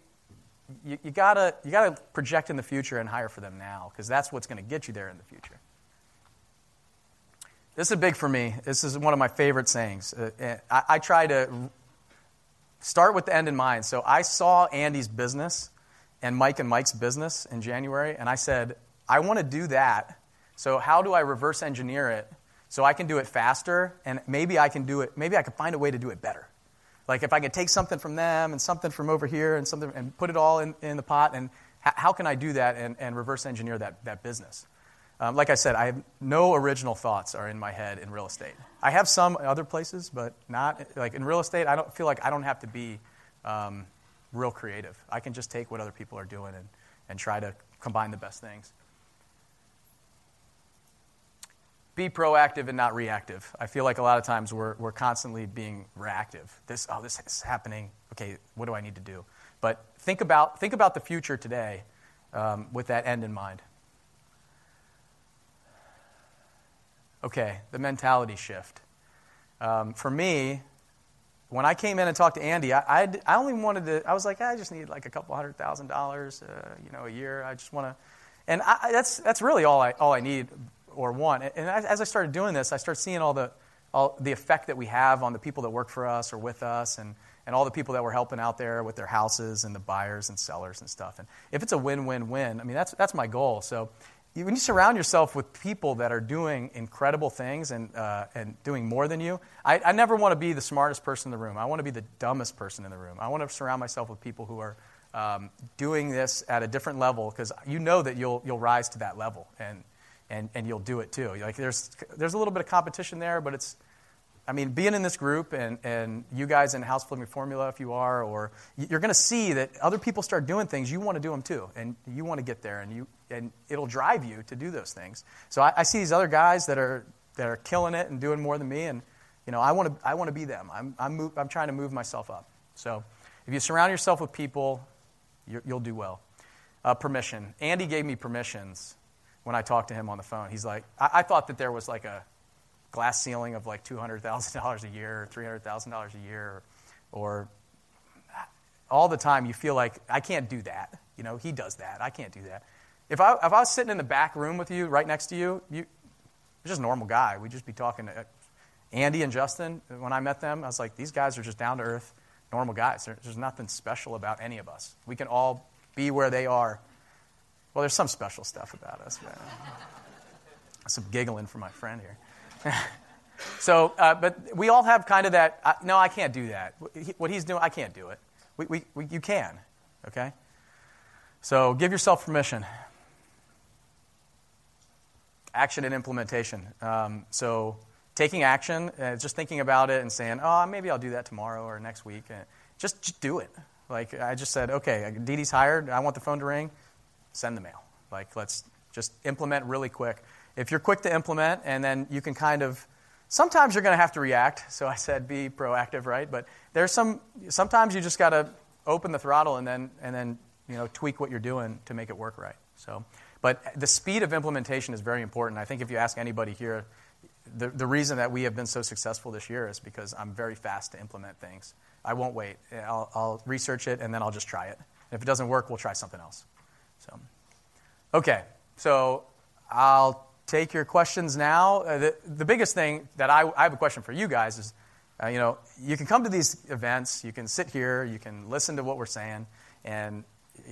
you, you, gotta, you gotta project in the future and hire for them now, because that's what's going to get you there in the future. This is big for me. This is one of my favorite sayings. Uh, I, I try to start with the end in mind. So I saw Andy's business and Mike and Mike's business in January, and I said, I want to do that. So how do I reverse engineer it so I can do it faster and maybe I can do it, maybe I can find a way to do it better. Like if I could take something from them and something from over here and something and put it all in, in the pot, and h- how can I do that and, and reverse engineer that, that business? Um, like I said, I have no original thoughts are in my head in real estate. I have some other places, but not like in real estate. I don't feel like I don't have to be um, real creative. I can just take what other people are doing and, and try to combine the best things. Be proactive and not reactive. I feel like a lot of times we're, we're constantly being reactive. This, oh, this is happening. Okay, what do I need to do? But think about, think about the future today um, with that end in mind. Okay, the mentality shift. Um, for me, when I came in and talked to Andy, I, I, I only wanted to, I was like, I just need like a couple hundred thousand dollars, uh, you know, a year. I just want to, and I, that's, that's really all I, all I need or want. And as I started doing this, I started seeing all the, all the effect that we have on the people that work for us or with us and, and all the people that we're helping out there with their houses and the buyers and sellers and stuff. And if it's a win-win-win, I mean, that's, that's my goal. So when you surround yourself with people that are doing incredible things and, uh, and doing more than you, I, I never want to be the smartest person in the room. I want to be the dumbest person in the room. I want to surround myself with people who are um, doing this at a different level because you know that you'll, you'll rise to that level and, and, and you'll do it too. Like there's, there's a little bit of competition there, but it's, I mean, being in this group and, and you guys in House Flipping Formula, if you are, or you're going to see that other people start doing things, you want to do them too, and you want to get there, and you and it'll drive you to do those things. So I, I see these other guys that are that are killing it and doing more than me, and you know, I want to I want to be them. I'm I'm, move, I'm trying to move myself up. So if you surround yourself with people, you you'll do well. uh, permission. Andy gave me permissions when I talked to him on the phone. He's like, I, I thought that there was like a glass ceiling of like $200,000 a year or $300,000 a year or, or all the time you feel like, I can't do that. You know, he does that. I can't do that. If I, if I was sitting in the back room with you, right next to you, you you're just a normal guy. We'd just be talking to Andy and Justin. When I met them, I was like, these guys are just down to earth, normal guys. There's nothing special about any of us. We can all be where they are. Well, there's some special stuff about us. Man. Some giggling from my friend here. so, uh, but we all have kind of that. Uh, no, I can't do that. What he's doing, I can't do it. We, we, we, you can, okay? So give yourself permission. Action and implementation. Um, so taking action, uh, just thinking about it and saying, oh, maybe I'll do that tomorrow or next week. Uh, just, just do it. Like I just said, okay, Dee's hired. I want the phone to ring. Send the mail. Like let's just implement really quick. If you're quick to implement, and then you can kind of, sometimes you're going to have to react. So I said be proactive, right? But there's some. Sometimes you just got to open the throttle and then and then you know tweak what you're doing to make it work right. So, but the speed of implementation is very important. I think if you ask anybody here, the, the reason that we have been so successful this year is because I'm very fast to implement things. I won't wait. I'll, I'll research it and then I'll just try it. If it doesn't work, we'll try something else. So, okay. So I'll take your questions now. Uh, the, the biggest thing that I, I have a question for you guys is, uh, you know, you can come to these events, you can sit here, you can listen to what we're saying, and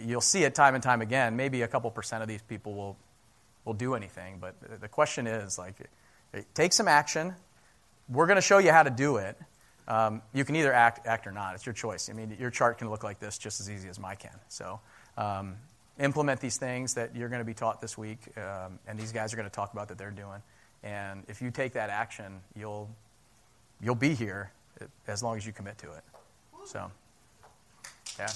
you'll see it time and time again. Maybe a couple percent of these people will, will do anything, but the question is, like, take some action. We're going to show you how to do it. Um, you can either act, act or not. It's your choice. I mean, your chart can look like this just as easy as mine can. So, um, implement these things that you're going to be taught this week, um, and these guys are going to talk about that they're doing. And if you take that action, you'll you'll be here as long as you commit to it. So, yeah.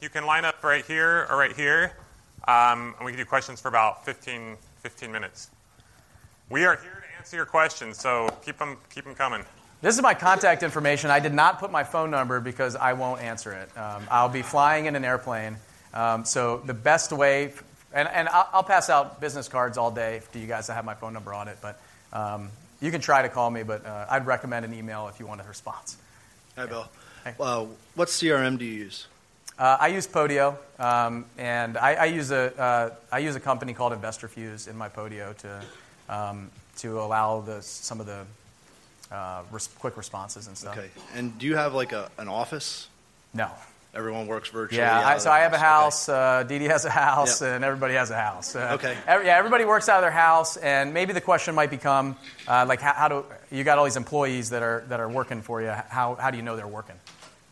you can line up right here or right here, um, and we can do questions for about 15, 15 minutes. We are here answer your questions, so keep them, keep them coming. This is my contact information. I did not put my phone number because I won't answer it. Um, I'll be flying in an airplane. Um, so the best way, and, and I'll, I'll, pass out business cards all day to you guys that have my phone number on it, but um, you can try to call me, but uh, I'd recommend an email if you want a response. Hi, Bill. Hey. Uh, what CRM do you use? Uh, I use Podio, um, and I, I use a uh, I use a company called InvestorFuse in my Podio to um, to allow the some of the uh, res- quick responses and stuff. Okay. And do you have like a, an office? No. Everyone works virtually. Yeah. I, so I have a house. Okay. Uh, Dee has a house, yep. and everybody has a house. Uh, okay. Every, yeah. Everybody works out of their house, and maybe the question might become uh, like, how, how do you got all these employees that are that are working for you? How how do you know they're working?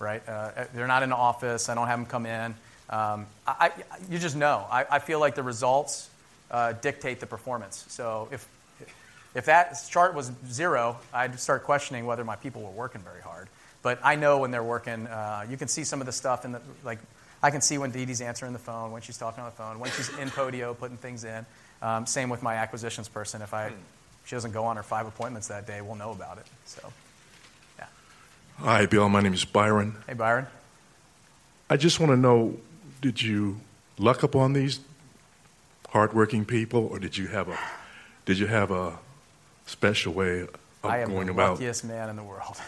right? Uh, they're not in the office. I don't have them come in. Um, I, you just know. I, I, feel like the results uh, dictate the performance. So if if that chart was zero, I'd start questioning whether my people were working very hard. But I know when they're working. Uh, you can see some of the stuff in the like. I can see when Dee Dee's answering the phone, when she's talking on the phone, when she's in Podio putting things in. Um, same with my acquisitions person. If I she doesn't go on her five appointments that day, we'll know about it. So. Yeah. Hi, Bill. My name is Byron. Hey, Byron. I just want to know did you luck upon these hardworking people, or did you have a did you have a special way of going about I am going the about? luckiest man in the world.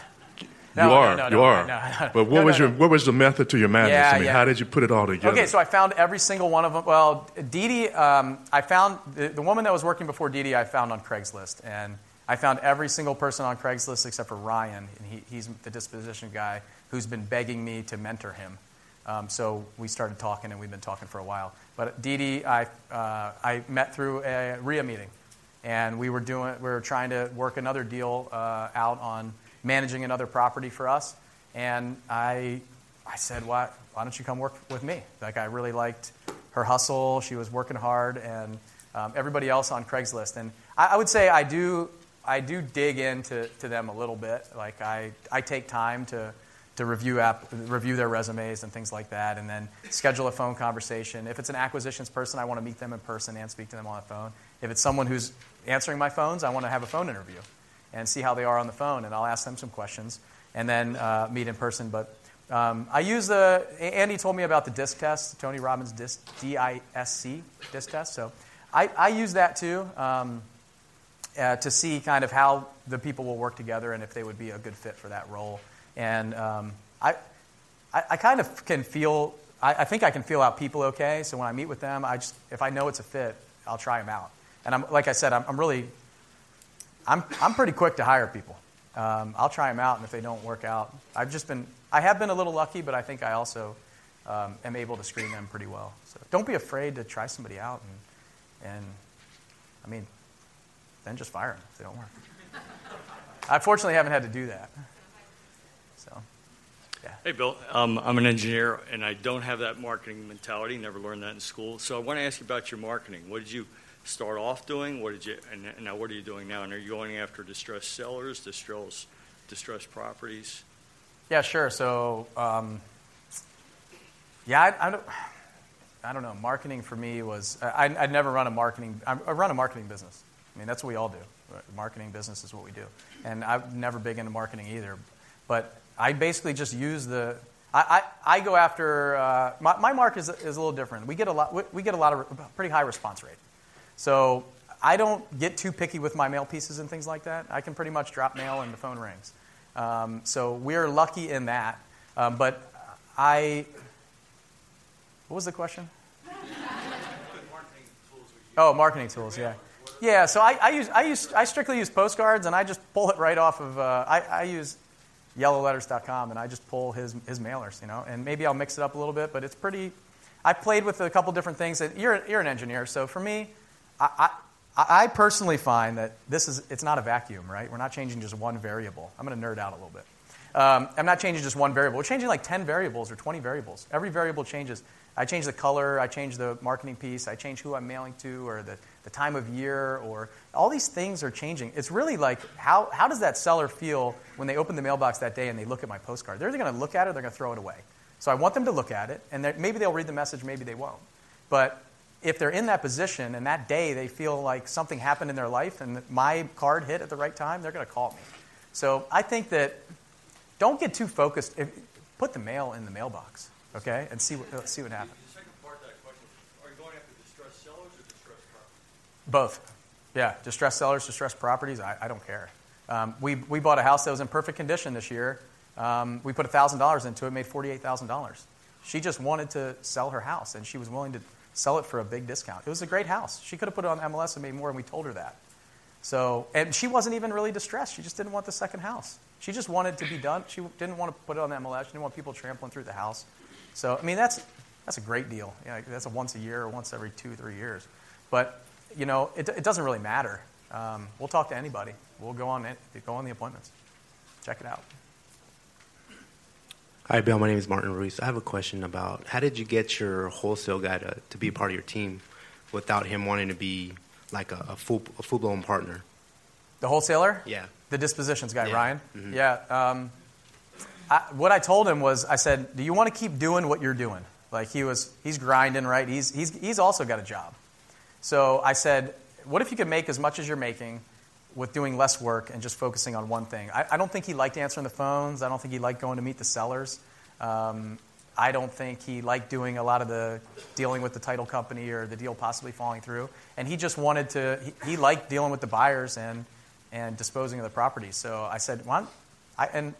No, you are, no, no, you are. but what was your what was the method to your madness? Yeah, I mean, yeah. how did you put it all together? Okay, so I found every single one of them. Well, Dee Dee, um, I found the, the, woman that was working before Dee Dee, I found on Craigslist, and I found every single person on Craigslist except for Ryan, and he, he's the disposition guy who's been begging me to mentor him. Um, so we started talking, and we've been talking for a while. But Dee Dee, I, uh, I met through a REIA meeting, and we were doing, we were trying to work another deal uh, out on managing another property for us. And I, I said, why, why don't you come work with me? Like I really liked her hustle. She was working hard, and um, everybody else on Craigslist. And I, I would say I do I do dig into to them a little bit. Like I, I take time to, to review, app, review their resumes and things like that, and then schedule a phone conversation. If it's an acquisitions person, I want to meet them in person and speak to them on the phone. If it's someone who's answering my phones, I want to have a phone interview. and see how they are on the phone, and I'll ask them some questions, and then uh, meet in person. But um, I use the Andy told me about the disc test, Tony Robbins disc D I S C disc test. So I, I use that too um, uh, to see kind of how the people will work together and if they would be a good fit for that role. And um, I, I, I kind of can feel. I, I think I can feel out people okay. So when I meet with them, I just if I know it's a fit, I'll try them out. And I'm like I said, I'm, I'm really I'm, I'm pretty quick to hire people. Um, I'll try them out, and if they don't work out, I've just been, I have been a little lucky, but I think I also um, am able to screen them pretty well. So don't be afraid to try somebody out, and, and I mean, then just fire them if they don't work. I fortunately haven't had to do that. So, yeah. Hey, Bill. Um, I'm an engineer, and I don't have that marketing mentality. Never learned that in school. So I want to ask you about your marketing. What did you start off doing? What did you, and now what are you doing now? And are you going after distressed sellers, distressed, distressed properties? Yeah, sure. So, um, yeah, I, I, don't, I don't know. Marketing for me was I, I'd never run a marketing. I run a marketing business. I mean, that's what we all do. Marketing business is what we do, and I'm never big into marketing either. But I basically just use the. I, I, go after uh, my, my market is, is a little different. We get a lot. We, we get a lot of pretty high response rate. So I don't get too picky with my mail pieces and things like that. I can pretty much drop mail and the phone rings. Um, so we're lucky in that. Um, but I. What was the question? Oh, marketing tools, yeah. Yeah, so I, I, use, I, use, I strictly use postcards and I just pull it right off of. Uh, I, I use yellowletters.com and I just pull his, his mailers, you know, and maybe I'll mix it up a little bit, but it's pretty. I've played with a couple different things. You're, you're an engineer, so for me, I, I, I personally find that this is, it's not a vacuum, right? We're not changing just one variable. I'm going to nerd out a little bit. Um, I'm not changing just one variable. We're changing like 10 variables or 20 variables. Every variable changes. I change the color, I change the marketing piece, I change who I'm mailing to, or the, the time of year, or all these things are changing. It's really like how, how does that seller feel when they open the mailbox that day and they look at my postcard? They're either going to look at it or they're going to throw it away. So I want them to look at it, and maybe they'll read the message, maybe they won't. But if they're in that position and that day they feel like something happened in their life and my card hit at the right time, they're going to call me. So I think that don't get too focused. If, put the mail in the mailbox, okay, and see what, see what happens. The second part of that question are you going after distressed sellers or distressed properties? Both. Yeah, distressed sellers, distressed properties, I, I don't care. Um, we, we bought a house that was in perfect condition this year. Um, we put $1,000 into it, made $48,000. She just wanted to sell her house, and she was willing to sell it for a big discount. It was a great house. She could have put it on MLS and made more, and we told her that. So, and she wasn't even really distressed. She just didn't want the second house. She just wanted to be done. She didn't want to put it on MLS. She didn't want people trampling through the house. So, I mean, that's, that's a great deal. You know, that's a once a year or once every two, three years. But, you know, it, it doesn't really matter. Um, we'll talk to anybody. We'll go on, it go on the appointments. Check it out. Hi, Bill. My name is Martin Ruiz. I have a question about how did you get your wholesale guy to, to be a part of your team without him wanting to be like a, a full a full blown partner? The wholesaler? Yeah. The dispositions guy, Yeah. Ryan? Mhm. Yeah. Um, I, what I told him was, I said, "Do you want to keep doing what you're doing?" Like he was, he's grinding, right? He's he's he's also got a job. So I said, "What if you could make as much as you're making with doing less work and just focusing on one thing?" I, I don't think he liked answering the phones. I don't think he liked going to meet the sellers. Um, I don't think he liked doing a lot of the dealing with the title company or the deal possibly falling through. And he just wanted to. He, he liked dealing with the buyers and and disposing of the property. So I said, don't- I, and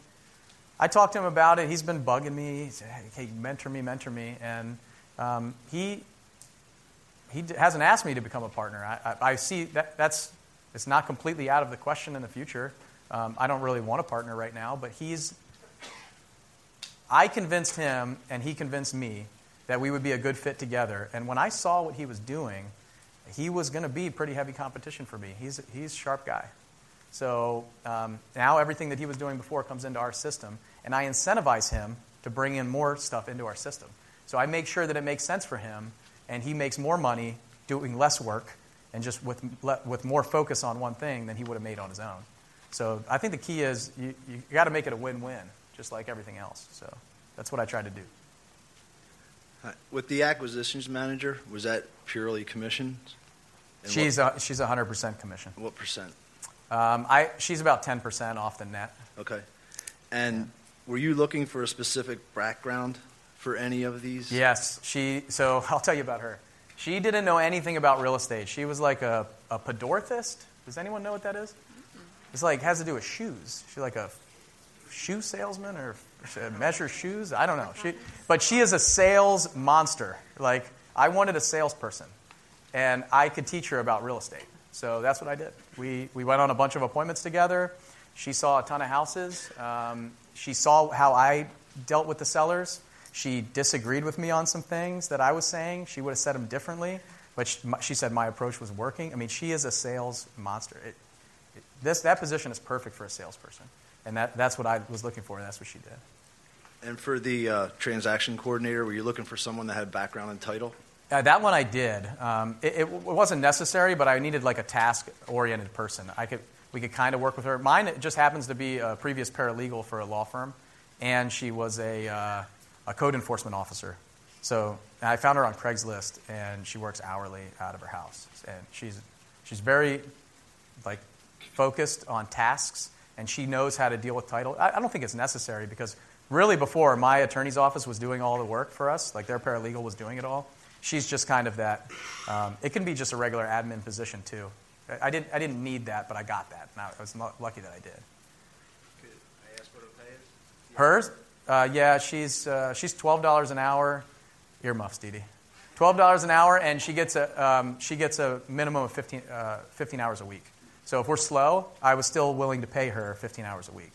I talked to him about it. He's been bugging me. He said, "Hey, mentor me, mentor me," and um, he he hasn't asked me to become a partner. I, I, I see that that's it's not completely out of the question in the future. Um, I don't really want a partner right now, but he's. I convinced him, and he convinced me that we would be a good fit together. And when I saw what he was doing, he was going to be pretty heavy competition for me. He's he's a sharp guy. So um, now everything that he was doing before comes into our system, and I incentivize him to bring in more stuff into our system. So I make sure that it makes sense for him, and he makes more money doing less work and just with, le- with more focus on one thing than he would have made on his own. So I think the key is you, you got to make it a win win, just like everything else. So that's what I tried to do. Uh, With the acquisitions manager, was that purely commissions? And She's, a, she's 100% commission. what, percent? Um, I, she's about 10% off the net. Okay. And were you looking for a specific background for any of these? Yes, she. So I'll tell you about her. She didn't know anything about real estate. She was like a, a podorthist. Does anyone know what that is? It's like has to do with shoes. She's like a shoe salesman or measure shoes. I don't know. She, but she is a sales monster. Like I wanted a salesperson, and I could teach her about real estate. So that's what I did. We we went on a bunch of appointments together. She saw a ton of houses. Um, she saw how I dealt with the sellers. She disagreed with me on some things that I was saying. She would have said them differently, but she, she said my approach was working. I mean, she is a sales monster. It, it, this, that position is perfect for a salesperson. And that, that's what I was looking for, and that's what she did. And for the uh, transaction coordinator, were you looking for someone that had background in title? Uh, that one I did. Um, it, it, wasn't necessary, but I needed like a task-oriented person. I could, we could kind of work with her. Mine just happens to be a previous paralegal for a law firm, and she was a, uh, a code enforcement officer. So I found her on Craigslist, and she works hourly out of her house. And she's, she's very like focused on tasks, and she knows how to deal with title. I, I don't think it's necessary because really before my attorney's office was doing all the work for us, like their paralegal was doing it all. She's just kind of that. Um, it can be just a regular admin position too. I didn't, I didn't need that, but I got that. And I was lucky that I did. Could I ask what it pays? Hers? Uh, yeah, she's, uh, she's $12 an hour. Earmuffs, Dee Dee. $12 an hour, and she gets a, um, she gets a minimum of 15, uh, 15 hours a week. So if we're slow, I was still willing to pay her 15 hours a week.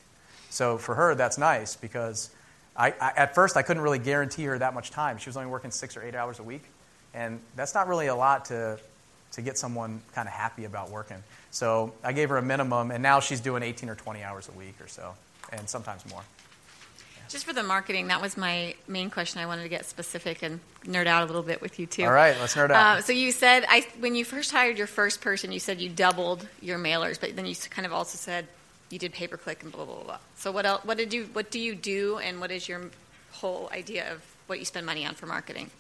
So for her, that's nice because I, I, at first I couldn't really guarantee her that much time. She was only working six or eight hours a week, and that's not really a lot to, to get someone kind of happy about working. So I gave her a minimum, and now she's doing 18 or 20 hours a week or so, and sometimes more. Just for the marketing, that was my main question. I wanted to get specific and nerd out a little bit with you too. All right, let's nerd out. Uh, so you said I, when you first hired your first person, you said you doubled your mailers, but then you kind of also said you did pay per click and blah blah blah. blah. So what else? What did you? What do you do? And what is your whole idea of what you spend money on for marketing?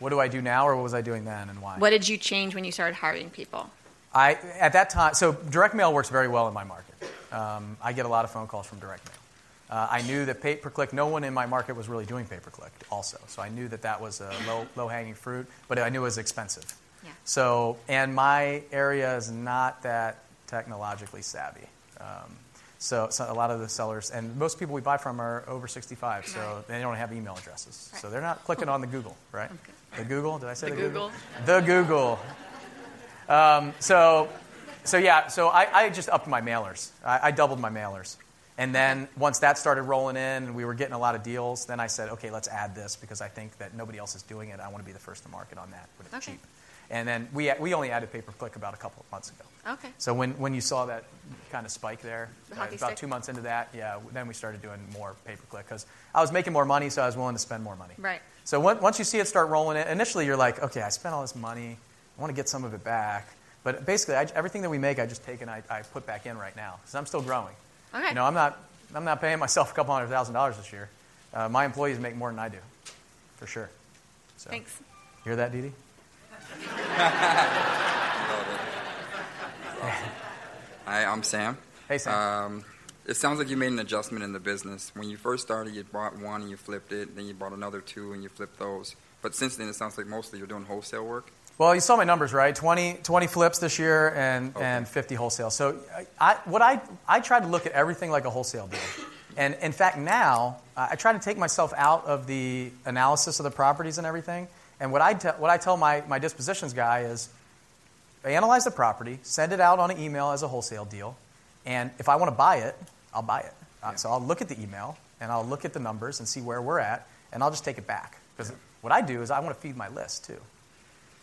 What do I do now, or what was I doing then, and why? What did you change when you started hiring people? I at that time. So direct mail works very well in my market. Um, I get a lot of phone calls from direct mail. Uh, I knew that pay per click, no one in my market was really doing pay per click also. So I knew that that was a low, low hanging fruit, but I knew it was expensive. Yeah. So, and my area is not that technologically savvy. Um, so, so, a lot of the sellers, and most people we buy from are over 65, so Right. they don't have email addresses. Right. So they're not clicking on the Google, right? Okay. The Google, did I say The the, Google. The Google. Um, so, so yeah, so I, I just upped my mailers. I, I doubled my mailers. And then once that started rolling in and we were getting a lot of deals, then I said, okay, let's add this because I think that nobody else is doing it. I want to be the first to market on that when it's Okay. cheap. And then we, we only added pay per click about a couple of months ago. Okay. So when, when you saw that kind of spike there, The uh, about stick? two months into that, yeah, then we started doing more pay per click because I was making more money, so I was willing to spend more money. Right. So when, once you see it start rolling in, initially you're like, okay, I spent all this money. I want to get some of it back. But basically, I, everything that we make, I just take and I, I put back in right now because I'm still growing. Okay. You know, I'm not, I'm not paying myself a couple hundred thousand dollars this year. Uh, my employees make more than I do, for sure. So, Thanks. Hear that, Dee Dee? Hi, I'm Sam. Hey, Sam. Um, it sounds like you made an adjustment in the business. When you first started, you bought one and you flipped it. Then you bought another two and you flipped those. But since then, it sounds like mostly you're doing wholesale work. Well, you saw my numbers, right? 20, 20 flips this year and, Okay. and 50 wholesale. So I, what I, I try to look at everything like a wholesale deal. And in fact, now uh, I try to take myself out of the analysis of the properties and everything. And what I, te- what I tell my, my dispositions guy is analyze the property, send it out on an email as a wholesale deal, and if I want to buy it, I'll buy it. Uh, so I'll look at the email and I'll look at the numbers and see where we're at, and I'll just take it back. Because what I do is I want to feed my list too.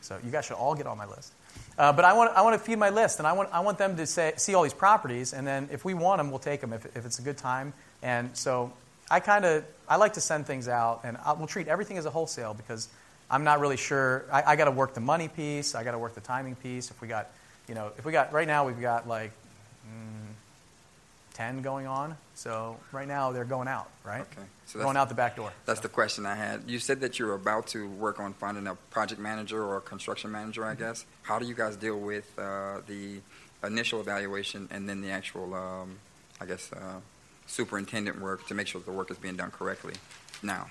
So you guys should all get on my list. Uh, but I want, I want to feed my list, and I want, I want them to say, see all these properties, and then if we want them, we'll take them if, if it's a good time. And so I kind of I like to send things out, and I, we'll treat everything as a wholesale because I'm not really sure. I, I got to work the money piece. I got to work the timing piece. If we got, you know, if we got right now we've got like mm, ten going on. So right now they're going out, right? Okay. So that's- going out the back door. That's the question I had. You said that you were about to work on finding a project manager or a construction manager, I guess. How do you guys deal with uh, the initial evaluation and then the actual, um, I guess, uh, superintendent work to make sure that the work is being done correctly now?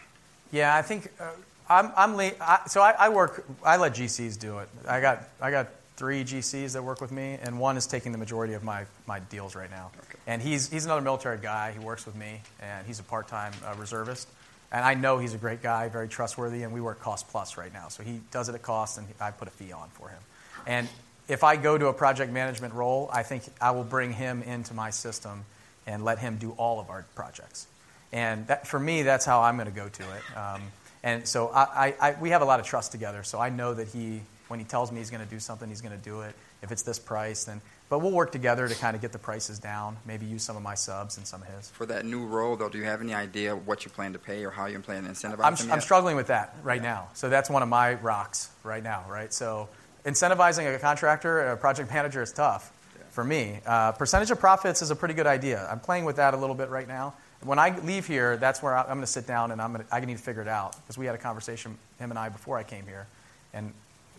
Yeah, I think uh, I'm, I'm le- I, so I, I work. I let GCs do it. I got I got three GCs that work with me, and one is taking the majority of my, my deals right now. And he's he's another military guy. He works with me, and he's a part time uh, reservist. And I know he's a great guy, very trustworthy, and we work cost plus right now. So he does it at cost, and I put a fee on for him. And if I go to a project management role, I think I will bring him into my system and let him do all of our projects. And that, for me, that's how I'm going to go to it. Um, and so I, I, I, we have a lot of trust together. So I know that he, when he tells me he's going to do something, he's going to do it. If it's this price, then. But we'll work together to kind of get the prices down. Maybe use some of my subs and some of his. For that new role, though, do you have any idea what you plan to pay or how you plan to incentivize I'm, them I'm struggling with that right now. So that's one of my rocks right now, right? So incentivizing a contractor, a project manager is tough for me. Uh, percentage of profits is a pretty good idea. I'm playing with that a little bit right now. When I leave here, that's where I'm going to sit down and I'm going to, I need to figure it out because we had a conversation, him and I, before I came here. And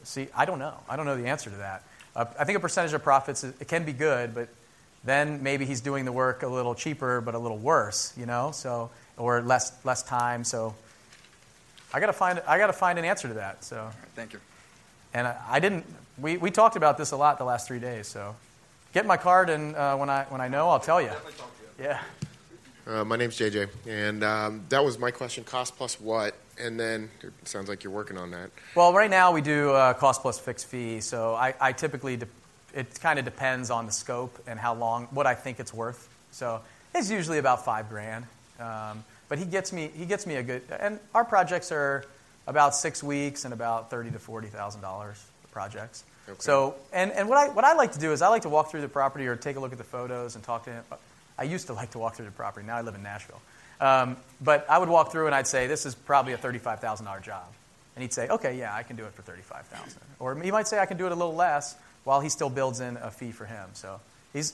see, I don't know. I don't know the answer to that. Uh, I think a percentage of profits, it can be good, but then maybe he's doing the work a little cheaper but a little worse, you know, so or less less time. So I got to find I got to find an answer to that. So Thank you. and I, I didn't. We, we talked about this a lot the last three days. So get my card and uh, when I when I know I'll tell you. Yeah. Uh, my name's JJ, and um, that was my question: cost plus what? And then it sounds like you're working on that. Well, right now we do uh, cost plus fixed fee. So I, I typically, de- it kind of depends on the scope and how long, what I think it's worth. So it's usually about five grand. Um, but he gets me, he gets me a good, and our projects are about six weeks and about thirty to forty thousand dollars projects. So, and, and what I what I like to do is I like to walk through the property or take a look at the photos and talk to him. I used to like to walk through the property. Now I live in Nashville. Um, but I would walk through and I'd say, this is probably a $35,000 job. And he'd say, okay, yeah, I can do it for 35000 Or he might say, I can do it a little less while he still builds in a fee for him. So he's,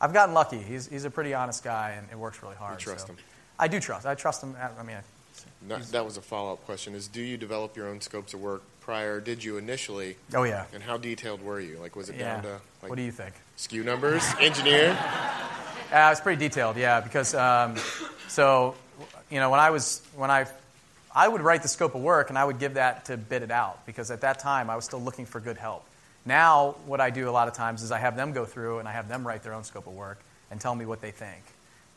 I've gotten lucky. He's, he's a pretty honest guy and it works really hard. You trust so. him? I do trust. I trust him. I mean, That, that was a follow-up question: Is do you develop your own scopes of work prior? Did you initially? Oh, yeah. And how detailed were you? Like, was it Yeah. down to like What do you think? SKU numbers, engineer? Uh, it's pretty detailed, yeah, because um, so you know when I was when I I would write the scope of work and I would give that to bid it out because at that time I was still looking for good help. Now what I do a lot of times is I have them go through and I have them write their own scope of work and tell me what they think.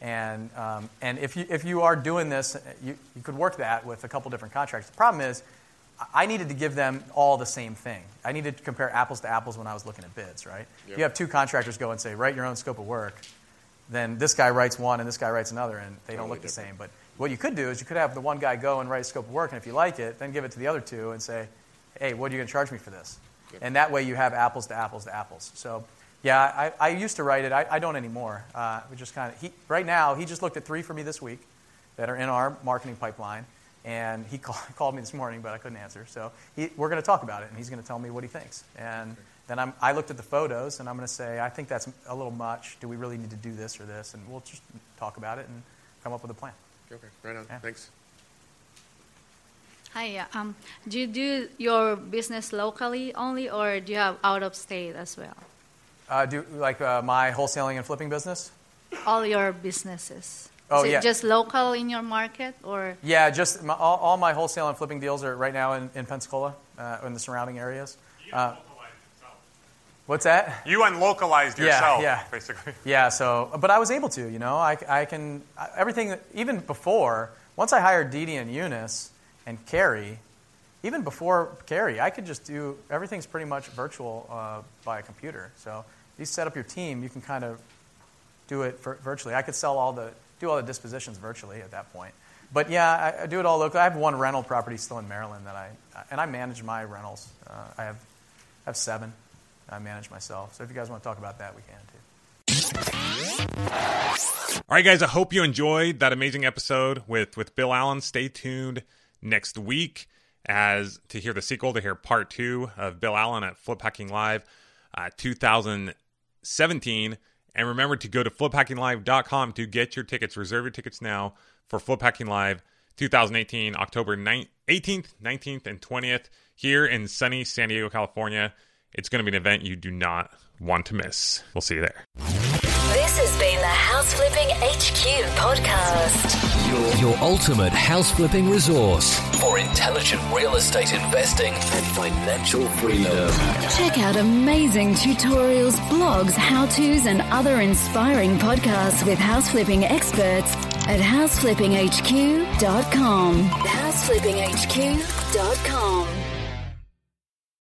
And um, and if you if you are doing this, you, you could work that with a couple different contractors. The problem is. I needed to give them all the same thing. I needed to compare apples to apples when I was looking at bids, right? Yep. You have two contractors go and say, write your own scope of work then this guy writes one and this guy writes another, and they don't Totally look the same. But what you could do is you could have the one guy go and write a scope of work, and if you like it, then give it to the other two and say, hey, what are you going to charge me for this? And that way you have apples to apples to apples. So, yeah, I, I used to write it. I, I don't anymore. Uh, we just kind of he right now he just looked at three for me this week that are in our marketing pipeline, and he call, called me this morning, but I couldn't answer. So he, we're going to talk about it, and he's going to tell me what he thinks. And then I'm, I looked at the photos, and I'm going to say, I think that's a little much. Do we really need to do this or this? And we'll just talk about it and come up with a plan. Okay, right on. Thanks. Hi. Um, do you do your business locally only, or do you have out of state as well? Uh, do like uh, my wholesaling and flipping business? All your businesses. Oh, Is it yeah. just local in your market, or Yeah, just my, all, all my wholesale and flipping deals are right now in, in Pensacola, uh, in the surrounding areas. Uh, what's that? You unlocalized Yeah, yourself, yeah. basically. Yeah, so, but I was able to, you know, I, I can, everything, even before, once I hired Dee and Eunice and Carrie, even before Carrie, I could just do, everything's pretty much virtual uh, by a computer. So if you set up your team, you can kind of do it vir- virtually. I could sell all the, do all the dispositions virtually at that point. But yeah, I, I do it all locally. I have one rental property still in Maryland that I, and I manage my rentals. Uh, I have, I have seven. I manage myself. So if you guys want to talk about that, we can too. All right, guys. I hope you enjoyed that amazing episode with with Bill Allen. Stay tuned next week as to hear the sequel to hear part two of Bill Allen at Flip Hacking Live, uh, 2017. And remember to go to fliphackinglive.com to get your tickets. Reserve your tickets now for Flip Hacking Live 2018, October 9th, 18th, 19th, and 20th here in sunny San Diego, California. It's going to be an event you do not want to miss. We'll see you there. This has been the House Flipping HQ podcast. Your ultimate house flipping resource. For intelligent real estate investing and financial freedom. Check out amazing tutorials, blogs, how to's, and other inspiring podcasts with house flipping experts at houseflippinghq.com. Houseflippinghq.com.